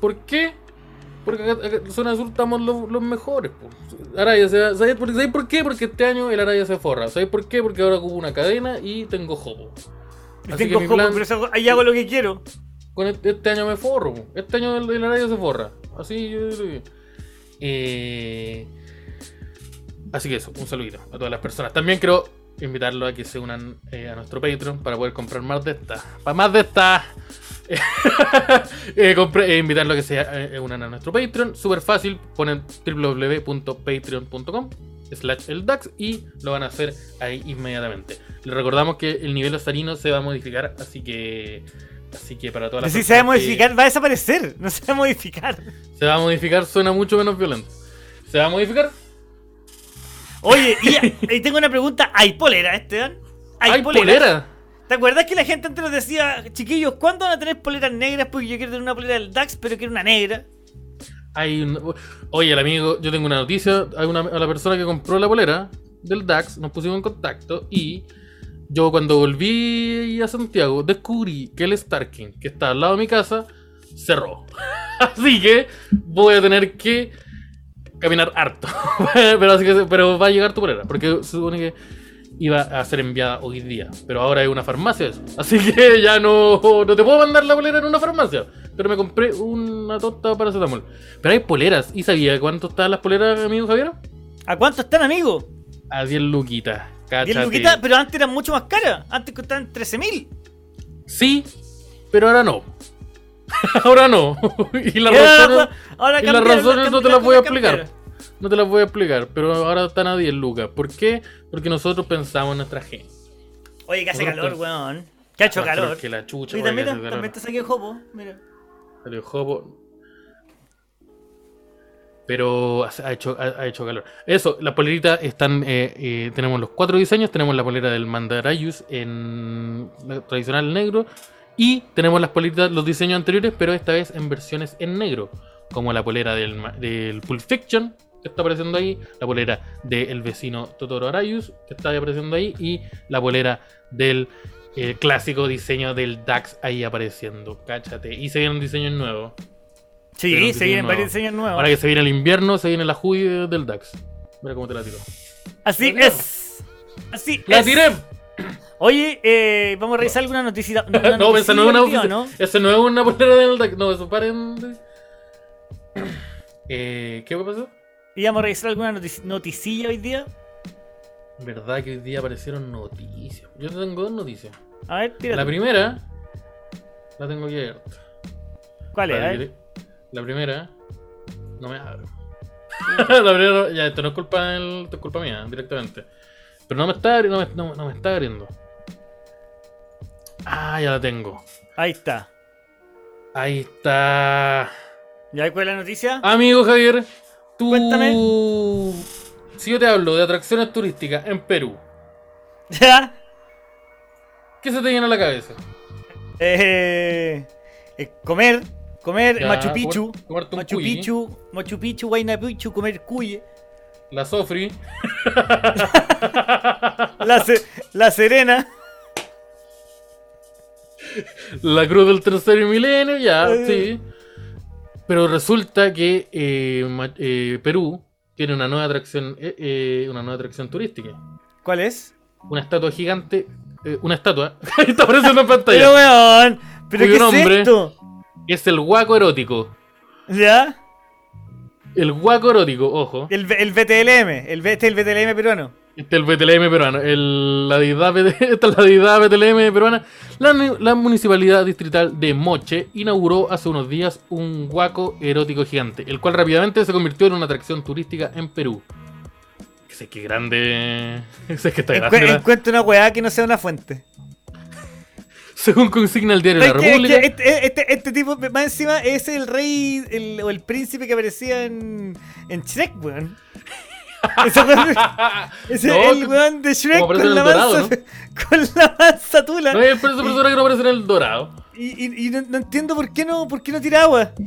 ¿Por qué? Porque acá, acá en zona sur estamos los, los mejores. po. Araya se va- ¿sabes por, ¿sabes por qué? Porque este año el Araya se forra. ¿Sabes por qué? Porque ahora ocupo una cadena y tengo jopo. Y Así tengo que mi jopo, plan- pero eso- ahí hago lo que quiero. Con este, este año me forro. po. Este año el, el Araya se forra. Así yo. Eh, así que eso, un saludito a todas las personas. También quiero invitarlos a que se unan eh, a nuestro Patreon para poder comprar más de estas. Para más de estas. eh, eh, invitarlos a que se eh, unan a nuestro Patreon. Súper fácil. Ponen www.patreon.com slash el DAX y lo van a hacer ahí inmediatamente. Les recordamos que el nivel osarino se va a modificar, así que así que para todas las Si se va a que- modificar, va a desaparecer. No se va a modificar. se va a modificar, suena mucho menos violento. ¿Se va a modificar? Oye, y, y tengo una pregunta. ¿Hay polera, Esteban? ¿Hay poleras? polera? ¿Te acuerdas que la gente antes nos decía, chiquillos, ¿cuándo van a tener poleras negras? Porque yo quiero tener una polera del DAX, pero quiero una negra. Hay un- Oye, el amigo, yo tengo una noticia. Hay una, a la persona que compró la polera del DAX, nos pusimos en contacto y yo cuando volví a Santiago descubrí que el Starking, que está al lado de mi casa, cerró. Así que voy a tener que caminar harto. pero, va a llegar tu polera, porque se supone que iba a ser enviada hoy día. Pero ahora hay una farmacia eso. Así que ya no, no te puedo mandar la polera en una farmacia. Pero me compré una tonta paracetamol. Pero hay poleras. ¿Y sabía cuánto estaban las poleras, amigo Javier? ¿A cuánto están, amigo? A 10 luquitas. 10 Cáchate. luquitas, pero antes eran mucho más caras. Antes costaban 13 mil. Sí, pero ahora no. ahora no. y las ahora, razones, ahora y las razones no te las voy a explicar. No te las voy a explicar, pero ahora están a 10 lucas. ¿Por qué? Porque nosotros pensamos en nuestra gente. Oye, que hace Nosotros calor, weón. Que ha hecho Más calor. Que la chucha, oye, también, que también te saqué el jopo. Mira. Salió jopo. Pero ha hecho, ha, hecho calor. Eso, las poleritas están. eh, eh, tenemos los cuatro diseños. Tenemos la polera del Mandarayus en la tradicional negro. Y tenemos las poleritas, los diseños anteriores, pero esta vez en versiones en negro. Como la polera del, del Pulp Fiction, que está apareciendo ahí. La polera del vecino Totoro Arayus, que está ahí apareciendo ahí. Y la polera del eh, clásico diseño del DAX ahí apareciendo. Cáchate. Y se vienen diseños nuevos. Sí, se diseño vienen nuevo. varios diseños nuevos. Ahora que se viene el invierno, se viene la Hui del DAX. Mira cómo te la tiro. Así La es. Así ¡La es. tiré! Oye, eh, vamos a revisar alguna noticia. una no, esa no es una ¿no? Esa no es una polera del DAX. No, eso paren. de- Eh, ¿Qué pasó? Íbamos a revisar alguna notici- noticilla hoy día. Verdad que hoy día aparecieron noticias. Yo tengo dos noticias. A ver, La tírate. primera. La tengo aquí abierta. ¿Cuál es? La primera. No me abre. la primera. Ya, esto no es culpa del. Esto es culpa mía, directamente. Pero no me está abri- no me, no- no me está abriendo. Ah, ya la tengo. Ahí está. Ahí está. ¿Ya cuál es la noticia? Amigo Javier, tú. Cuéntame. Si yo te hablo de atracciones turísticas en Perú, ¿Ya? ¿qué se te viene a la cabeza? Eh, eh, comer. Comer Ya, Machu Picchu. comer- Machu cuy. Picchu. Machu Picchu, Huayna Picchu, comer cuye. La Sofri. La, Se- la Serena. La cruz del tercer milenio, ya, Eh. sí. Pero resulta que eh, eh, Perú tiene una nueva atracción, eh, una nueva atracción turística. ¿Cuál es? Una estatua gigante, una estatua, está apareciendo en pantalla. Pero weón. ¿Pero qué es nombre- esto? Es el guaco erótico. ¿Ya? El guaco erótico, ojo. El, el VTLM. El, este es el VTLM peruano. Este es el BTLM peruano. El, la, deidad, esta es la deidad BTLM peruana. La, ni- la municipalidad distrital de Moche inauguró hace unos días un guaco erótico gigante, el cual rápidamente se convirtió en una atracción turística en Perú. Sé que grande. sé que está grande. la- encuentro una weá que no sea una fuente. Según consigna el diario La República. este, este- este tipo, más encima, es el rey el- o el príncipe que aparecía en, en Shrek, weón. Ese No, el weón de Shrek con la, Dorado, mansa, con la mansa tula. No es por esa persona que no aparece en el dorado. Y, y- y no, no entiendo por qué no, por qué no tira agua.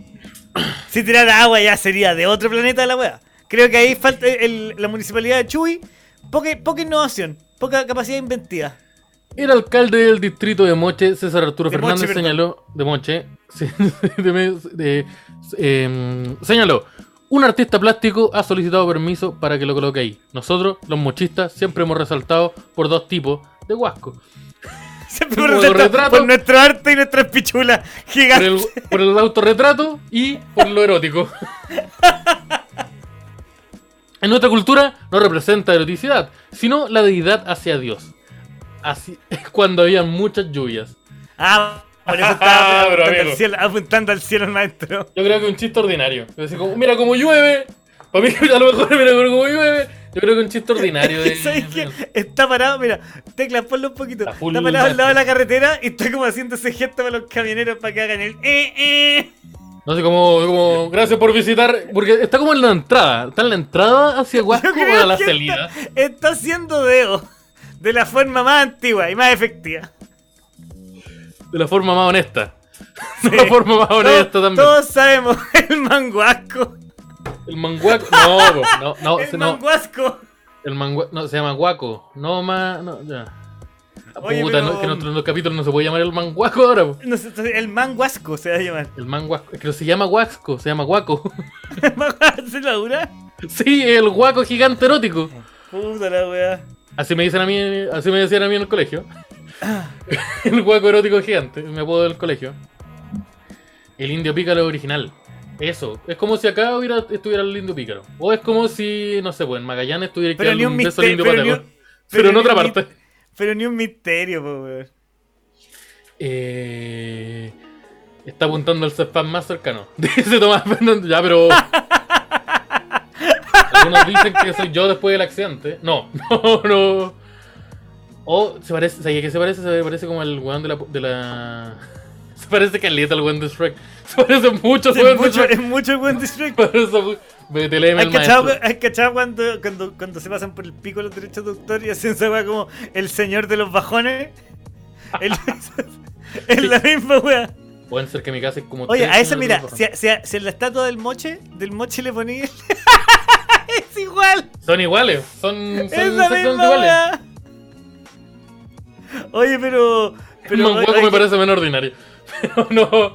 Si tirara agua ya sería de otro planeta la weá. Creo que ahí falta el- la municipalidad de Chuy. Poca, poca innovación, poca capacidad inventiva. El alcalde del distrito de Moche, César Arturo De Fernández, Moche, señaló. De Moche. sí, de- de- em, señaló. Un artista plástico ha solicitado permiso para que lo coloque ahí. Nosotros, los mochistas, siempre hemos resaltado por dos tipos de huasco. Siempre por, resaltar retrato. por nuestro arte y nuestras pichulas Por gigantes. el, por el autorretrato y por lo erótico. En nuestra cultura no representa eroticidad, sino la deidad hacia Dios. Así es cuando había muchas lluvias. Ah, por eso estaba Pero, apuntando, al amigo. cielo, apuntando al cielo el maestro. Yo creo que un chiste ordinario. Como, mira cómo llueve. Para mí, a lo mejor, mira cómo llueve. Yo creo que un chiste ordinario. De, ¿Sabes qué? Está parado, mira, tecla, ponlo un poquito. Está parado al lado de la carretera y está como haciendo ese gesto para los camioneros para que hagan el eh, eh. No sé cómo, como, gracias por visitar. Porque está como en la entrada. Está en la entrada hacia Huasco o a la salida. Está, está haciendo dedo de la forma más antigua y más efectiva. De la forma más honesta. De la forma más honesta Todos, también. todos sabemos el manguasco. El manguaco. No, no, no, el manguasco. El mangua... No, se llama guaco. No más. No, ya. Oye, Puta, pero- no, que en otros capítulos no se puede llamar el manguaco ahora. po. No el manguasco se va a llamar. El manguaco. Es que no se llama guasco, se llama guaco. ¿Se la dura? sí, el guaco gigante erótico. Puta la weá. Así me dicen a mí, así me decían a mí en el colegio. el guaco erótico gigante, me apodo del colegio. El indio pícaro original. Eso, es como si acá hubiera, estuviera el indio pícaro. O es como si, no sé, pues en Magallanes estuviera Pero ni un beso misterio. indio Pero, ni pateco. un- Pero en otra parte. Pero ni un misterio, po, weón. Eh, está apuntando al spam más cercano. Dice Tomás Fernández. Ya, pero. Algunos dicen que soy yo después del accidente. No, no, no. O se parece, ¿sabes qué se parece? Se parece como el weón de la. De la... Se parece caleta al weón de Shrek. Se parece mucho al weón de mucho, Shrek. es mucho el buen district. Parece mu- Vete, léeme ¿Has el cachado, has cachado cuando, cuando, cuando se pasan por el pico los derechos de autor y hacen esa weá como el señor de los bajones? El- es la misma weá. Pueden ser que mi casa es como. Oye, a esa mira, de si, si, si en la estatua del moche, del moche le poní. es igual. Son iguales, son, son misma iguales. weá. Oye, pero. Pero manguaco me parece menos ordinario. Pero no.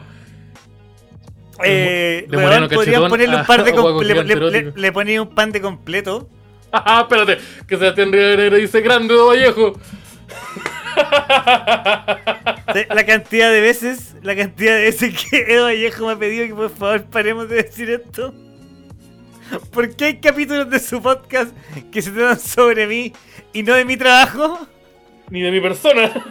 Eh, moreno podrían ponerle un par de. le, le, le, erótico. le ponía un pan de completo. Ah, espérate, que Sebastián Rivera dice grande Vallejo. La cantidad de veces, la cantidad de veces que Edo Vallejo me ha pedido que por favor paremos de decir esto. Porque hay capítulos de su podcast que se tratan sobre mí y no de mi trabajo. Ni de mi persona.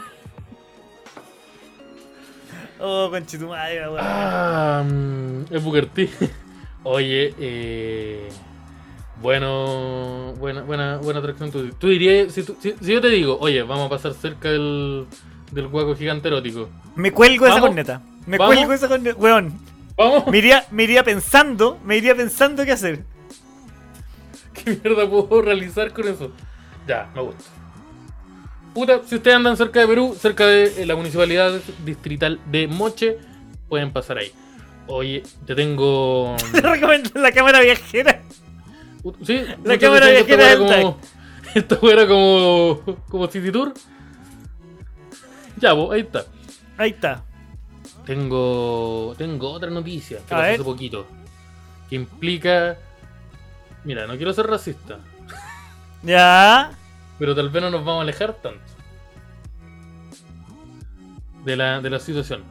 Oh, conchetumadre, weá. Ah, mm, es Booker T. Oye, eh. Bueno, buena, buena, buena atracción. Tú, tú dirías, si, tú- si, si yo te digo, oye, vamos a pasar cerca del, del guaco gigante erótico. Me cuelgo esa corneta. Me ¿Vamos? cuelgo esa corneta. Weón, Vamos, me iría, me iría pensando, me iría pensando qué hacer. ¿qué mierda puedo realizar con eso? Ya, me gusta. Puta, si ustedes andan cerca de Perú, cerca de eh, la municipalidad distrital de Moche, pueden pasar ahí. Oye, te tengo. Te recomiendo la cámara viajera. Sí, La cámara viajera del como. Esta weá era como. como City Tour. Ya, pues, ahí está. Ahí está. Tengo. Tengo otra noticia que pasó hace poquito. Que implica. Mira, no quiero ser racista. Ya. Pero tal vez no nos vamos a alejar tanto. De la, de la situación.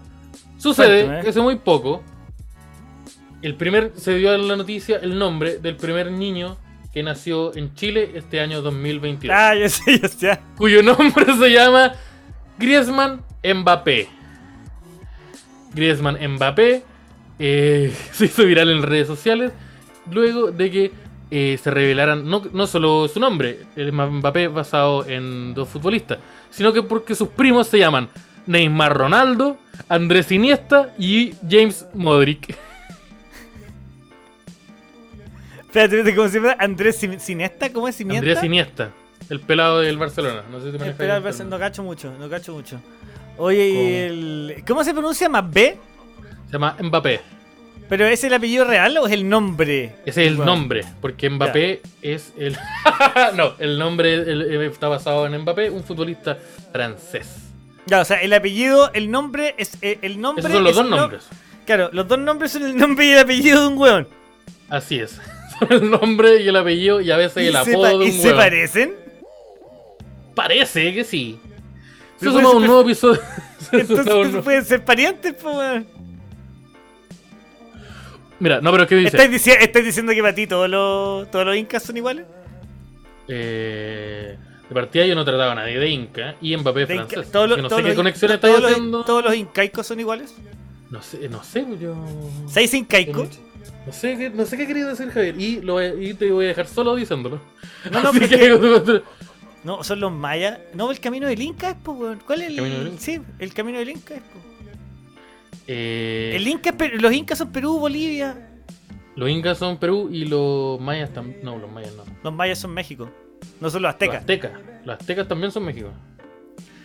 Sucede Cuéntame. que hace muy poco. El primer. Se dio a la noticia el nombre del primer niño que nació en Chile este año 2022. Ah, ya sé, ya sé. cuyo nombre se llama Griezmann Mbappé. Griezmann Mbappé eh, se hizo viral en redes sociales luego de que eh, se revelaran no, no solo su nombre, el Mbappé basado en dos futbolistas, sino que porque sus primos se llaman Neymar Ronaldo, Andrés Iniesta y James Modric. Espérate, ¿cómo se llama? Andrés Sinesta, ¿cómo es Simienta? Andrés Iniesta, el pelado del Barcelona. No sé si el término. no cacho mucho, no cacho mucho. Oye, ¿Cómo? el... ¿Cómo se pronuncia más B? Se llama Mbappé. ¿Pero es el apellido real o es el nombre? Ese es el Bueno, nombre, porque Mbappé es el. no, el nombre el- el- está basado en Mbappé, un futbolista francés. Ya, o sea, el apellido, el nombre es eh, el nombre. Esos son los es dos no- nombres. Claro, los dos nombres son el nombre y el apellido de un weón. Así es. Son el nombre y el apellido y a veces el ¿Y se apodo de ¿Y un se hueón. parecen? Parece que sí. Se Pero suma puede un nuevo episodio. se Entonces pueden ser parientes, pues weón. Mira, no, pero ¿qué dice? ¿Estáis, dici- estáis diciendo que para ti todos los, todos los incas son iguales? Eh, de partida yo no trataba a nadie de Inca y Mbappé es inca- francés. todos los- no todos sé qué conexión todos estáis los- haciendo. ¿Todos los incaicos son iguales? No sé, no sé, yo. ¿Seis incaicos? No sé qué, no sé qué quería decir Javier. Y, lo, voy- y te voy a dejar solo diciéndolo. No, no, que- No, son los mayas. No, el camino del Inca es, pues. ¿Cuál es el, ¿Camino del Inca? Sí, el camino del Inca es, pues. Eh, El Inca los incas son Perú, Bolivia. Los incas son Perú y los mayas también. No, los mayas no. Los mayas son México. No son los Los aztecas. aztecas. Los aztecas también son México.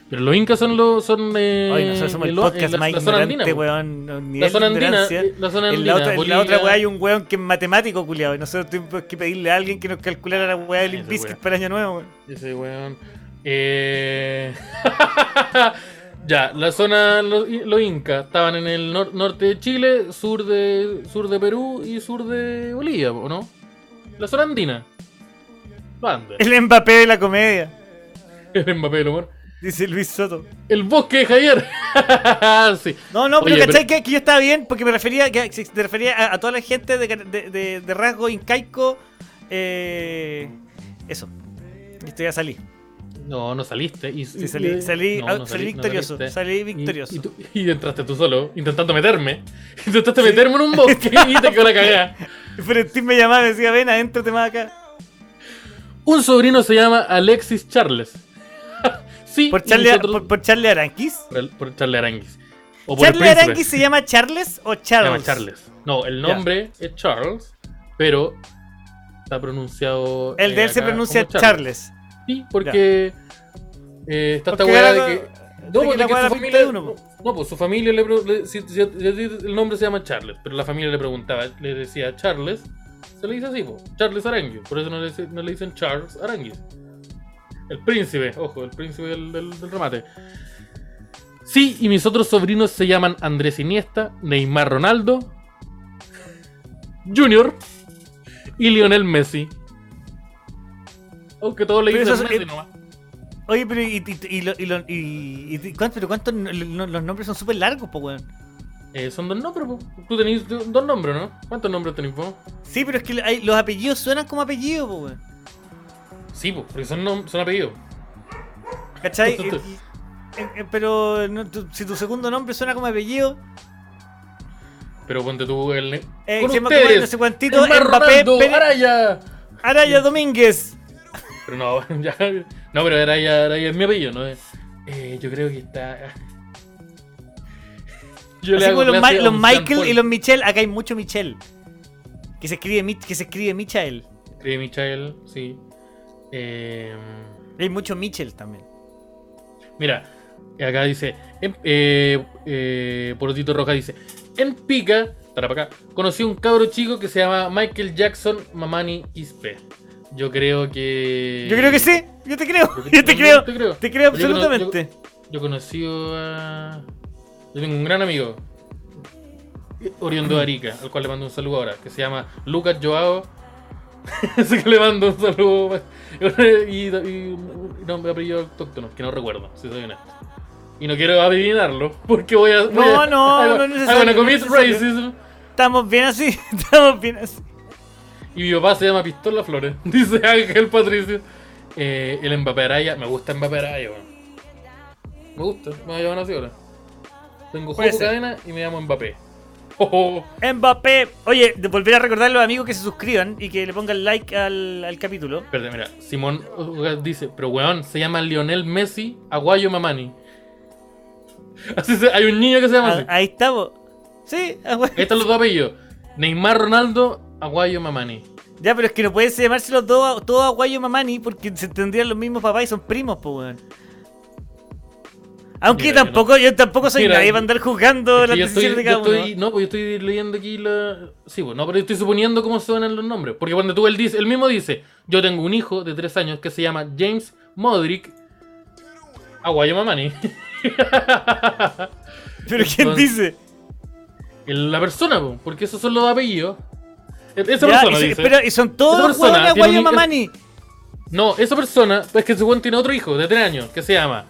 Pero los incas son los. Son, eh, nosotros somos el podcast más ignorante, weón. La zona andina. eh, La zona En andina. la otra, en la otra weá hay un weón que es matemático, culiado. Y nosotros tuvimos que pedirle a alguien que nos calculara la weá del weón. para el año nuevo, weón. Ese weón. Eh... ya, la zona, los, los incas estaban en el nor- norte de Chile, sur de, sur de Perú y sur de Bolivia, ¿o no? La zona andina. Banda. El Mbappé de la comedia, El Mbappé del humor. dice Luis Soto. El bosque de Javier. sí. No, no, pero Oye, ¿cachai? Que, que yo estaba bien porque me refería, que, refería a, a toda la gente de, de, de- de rasgo incaico. Eh, eso. Listo, ya salí. No, no saliste. Y, Sí, salí, salí, no, ah, no salí salí- no victorioso. salí victorioso. Y, tú- y entraste tú solo, intentando meterme. Intentaste meterme en un bosque y te quedó la cagada. Me llamaba y decía, ven, adéntrate más acá. Un sobrino se llama Alexis Charles. sí, Por Charlie, nosotros- por, por Charlie Aranquis. por, Charlie. O por ¿Charlie. Aranquis se llama Charles o Se Charles? llama Charles. No, el nombre es Charles, pero está pronunciado. El de eh, él se acá pronuncia Charles. Sí, porque eh, está esta weá de que. No, que porque la que weá su la pinta familia. de uno, no, pues su familia le, le- si, si- si el nombre se llama Charles, pero la familia le preguntaba, le decía Charles, se le dice así, po, Charles Aranguis. Por eso no le, dice- no le dicen Charles Aranguis. El príncipe, ojo, el príncipe del, del- del remate. Sí, y mis otros sobrinos se llaman Andrés Iniesta, Neymar Ronaldo, Junior y Lionel Messi. Aunque todos le Pero dicen esos- Messi eh, nomás. Oye, pero y, y, y, lo- y, lo- y- y- ¿cuánto- pero lo- los nombres son súper largos, po, weón. Eh, son dos nombres, po. Tú tenés do- dos nombres, ¿no? ¿Cuántos nombres tenés vos? Sí, pero es que hay- los apellidos suenan como apellidos, po, weón. Sí, po, porque son, son apellidos. ¿Cachai? Eh, eh, pero no, tu- si tu segundo nombre suena como apellido, Pero ponte tú el. eh, Con se ustedes, no sé cuántito, Mbappé, Ronaldo, Araya. Araya Domínguez. Pero no, ya. No, pero Araya, Araya es mi apellido, ¿no? Eh, yo creo que está. Yo Así como los, Ma- Michael y los Michel, acá hay mucho Michel. Que se escribe, que se escribe Michael. Escribe Michael, sí. Eh, Hay mucho Michel también. Mira, acá dice, en, eh, eh, Porotito Roja dice, en Pica, para acá, conocí un cabro chico que se llama Michael Jackson Mamani Ispe. Yo creo que... Yo creo que sí, yo te creo, Yo- yo te yo creo, te creo. te creo absolutamente. Yo conocí a... Yo tengo un gran amigo, oriundo de Arica, al cual le mando un saludo ahora, que se llama Lucas Joao. Así que le mando un saludo. y, y, un nombre apellido autóctono, que no recuerdo, si soy honesto. Y no quiero adivinarlo, porque voy a. voy No, a- no, no es necesario, una no commit necesario. racism. Estamos bien así, estamos bien así. Y mi papá se llama Pistola Flores. Dice Ángel Patricio. Eh, el Mbappé Araya. Me gusta Mbappé Araya, weón. Me gusta. Me voy a llamar así ahora. Tengo juego cadena y me llamo Mbappé. Oh, Mbappé. Oye, de volver a recordar a los amigos que se suscriban y que le pongan like al, al capítulo. Espérate, mira. Simón dice, pero weón, se llama Lionel Messi Aguayo Mamani. Así se, hay un niño que se llama así. Ah, ahí estamos. Sí, ah. Ahí están los dos apellidos. Neymar Ronaldo Aguayo Mamani. Ya, pero es que no pueden llamarse los dos todos Aguayo Mamani porque se tendrían los mismos papás y son primos, pues, weón. Aunque Mira, yo tampoco, yo, tampoco soy Mira, nadie para andar juzgando las decisiones de yo cada uno. estoy- no, pues yo estoy leyendo aquí la. Sí, pues no, pero estoy suponiendo cómo suenan los nombres. Porque cuando tú él dice, él mismo dice, yo tengo un hijo de tres años que se llama James Modric Aguayo Mamani. Pero ¿quién Entonces- dice? La persona, pues, porque esos son los apellidos. Esa Ya, persona y, dice. pero, y son todos huevones un- Mamani. No, esa persona, es que según tiene otro hijo de tres años que se llama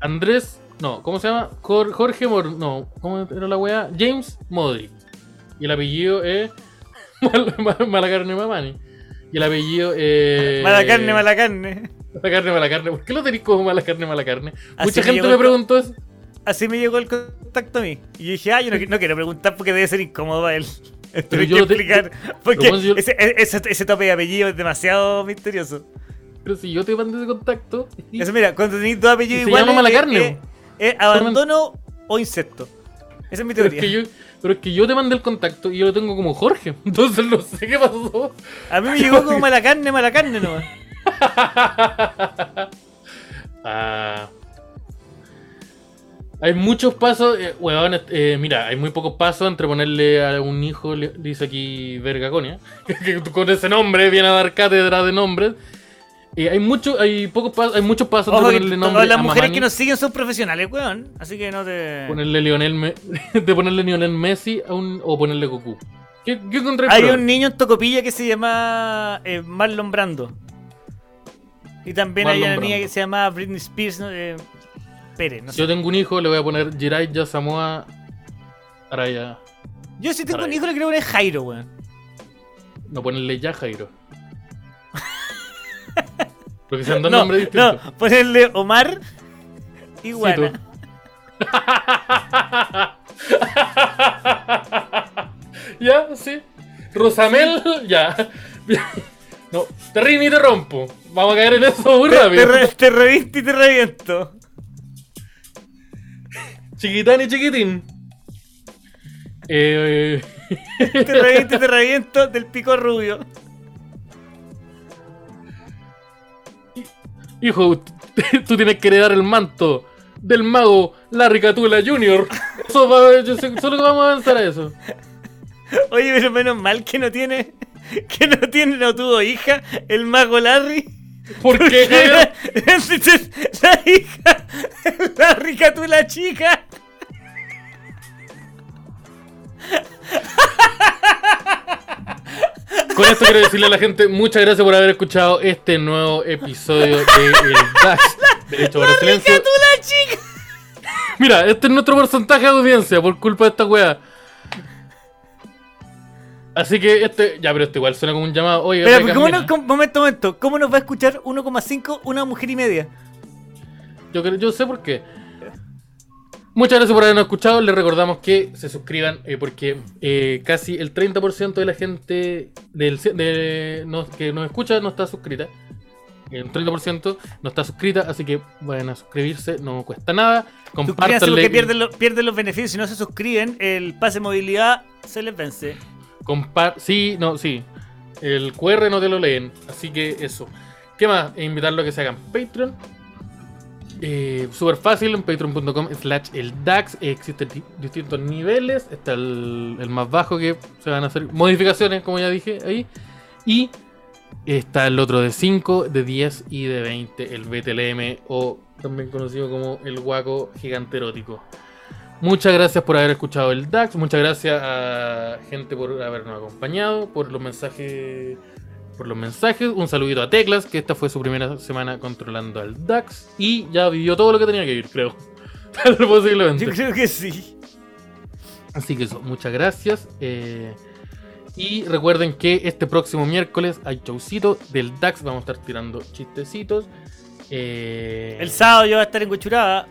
Andrés. No, ¿cómo se llama? Jor- Jorge Mor. No, ¿cómo era la weá? James Modric. Y el apellido es. Mal- mal- mala carne Mamani. Y el apellido es. Mala carne, mala carne. Mala carne, mala carne. ¿Por qué lo tenéis como mala carne, mala carne? Así Mucha gente me preguntó eso. Así me llegó el contacto a mí. Y yo dije, ah, yo no, no quiero preguntar porque debe ser incómodo para él. Pero Pero yo que te- explicar. pero Porque bueno, yo- ese, e, ese, ese tope de apellido es demasiado misterioso. Pero si yo te mandé ese contacto. y- Eso, mira, cuando tenéis dos apellidos Y se iguales. llama mala es- carne, es- es abandono o insecto. Esa es mi Pero teoría. es, que yo, pero es que yo te mandé el contacto y yo lo tengo como Jorge. Entonces no sé qué pasó. A mí me llegó como mala carne, mala carne nomás. Ah, Hay muchos pasos, eh, weón, eh, mira, hay muy pocos pasos entre ponerle a un hijo, le- dice aquí Vergaconia, que con ese nombre viene a dar cátedra de nombres. Eh, hay mucho, hay pocos pasos, hay muchos pasos Ojo entre ponerle nombre las a mujeres que nos siguen son profesionales, weón. Así que no te. ponerle Lionel Me- de ponerle Lionel Messi a un, o ponerle Goku. ¿Qué, qué encontré Hay un niño en Tocopilla que se llama eh, Marlon Brando. Y también hay una niña que se llama Britney Spears ¿no? Pérez. No Si sé. yo tengo un hijo, le voy a poner Jiraiya Samoa Araya. Yo si tengo un hijo le quiero poner Jairo, weón. No ponerle ya Jairo. Porque sean dos No, nombres distintos. no, ponerle Omar y Sí, Guana. tú. ya, sí. Rosamel, ya. No, te río y te rompo. Vamos a caer en eso muy te, te, rápido. te revisto y te reviento. Chiquitán y chiquitín. Eh, Te reviento y te reviento del pico rubio. hijo, tú tienes que heredar el manto del mago Larry Catula Jr. Eso va- yo sé- solo vamos a avanzar a eso. Oye, pero menos mal que no tiene. Que no tiene, no tuvo hija, el mago Larry. ¿Por qué? Javier? Entonces, la hija, Larry Catula chica. Con esto quiero decirle a la gente muchas gracias por haber escuchado este nuevo episodio de El DAX. Derecho para silencio. Catula chica. Mira, este es nuestro porcentaje de audiencia por culpa de esta wea. Así que este. Ya, pero este igual suena como un llamado. Oye, Pero, Rebeca, ¿cómo no, cómo- momento, momento. ¿Cómo nos va a escuchar 1,5 una mujer y media? yo, creo- yo sé por qué. Muchas gracias por habernos escuchado. Les recordamos que se suscriban eh, porque eh, casi el 30% de la gente del, de, nos- que nos escucha no está suscrita. El 30% no está suscrita, así que vayan a suscribirse, no cuesta nada. Suscríbanse Compártanle. porque pierden, lo- pierden los beneficios. Si no se suscriben, el pase de movilidad se les vence. Compar sí, no, sí. El QR no te lo leen. Así que eso. ¿Qué más? E invitarlo a que se hagan Patreon. Eh, Súper fácil en patreon.com slash el DAX. Eh, existen di- distintos niveles. Está el, el más bajo que se van a hacer modificaciones, como ya dije ahí. Y está el otro de 5, de 10 y de 20. El BTLM o también conocido como el guaco gigante erótico. Muchas gracias por haber escuchado el DAX. Muchas gracias a gente por habernos acompañado, por los mensajes. Por los mensajes. Un saludito a Teclas, que esta fue su primera semana controlando al DAX. Y ya vivió todo lo que tenía que vivir, creo. Posiblemente. Yo creo que sí. Así que eso, muchas gracias. eh, y recuerden que este próximo miércoles hay showcito del DAX. Vamos a estar tirando chistecitos. eh, El sábado yo voy a estar en Huechuraba.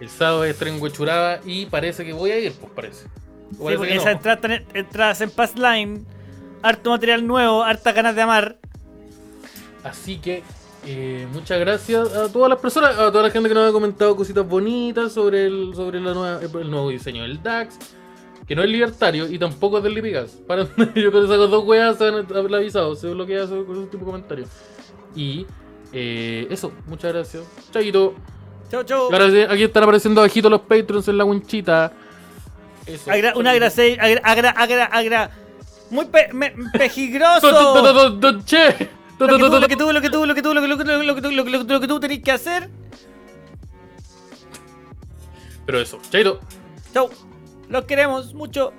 El sábado voy a estar en Huechuraba y parece que voy a ir, pues parece. Sí, porque que no. esas entradas, en Passline. Harto material nuevo, hartas ganas de amar. Así que eh, muchas gracias a todas las personas, a toda la gente que nos ha comentado cositas bonitas sobre el, sobre la nueva, el nuevo diseño del DAX. Que no es libertario y tampoco es del Lipigas. Para, yo con esas dos weas se han avisado, se bloquea con ese tipo de comentarios. Y eh, eso, muchas gracias. Chaito. Chau, chau. Ahora sí, aquí están apareciendo abajito los Patreons en la winchita. Eso. Agra- un agra, agra, agra, agra, agra. Muy pe- me- pejigroso. Do- do- do- do- do- Che. Lo que tú, lo que tú, lo que tú, lo que tú, lo que tú, lo que tú, lo que tú, lo que tú, lo que tú tenés que hacer. Pero eso, chaito. Chau. Los queremos mucho.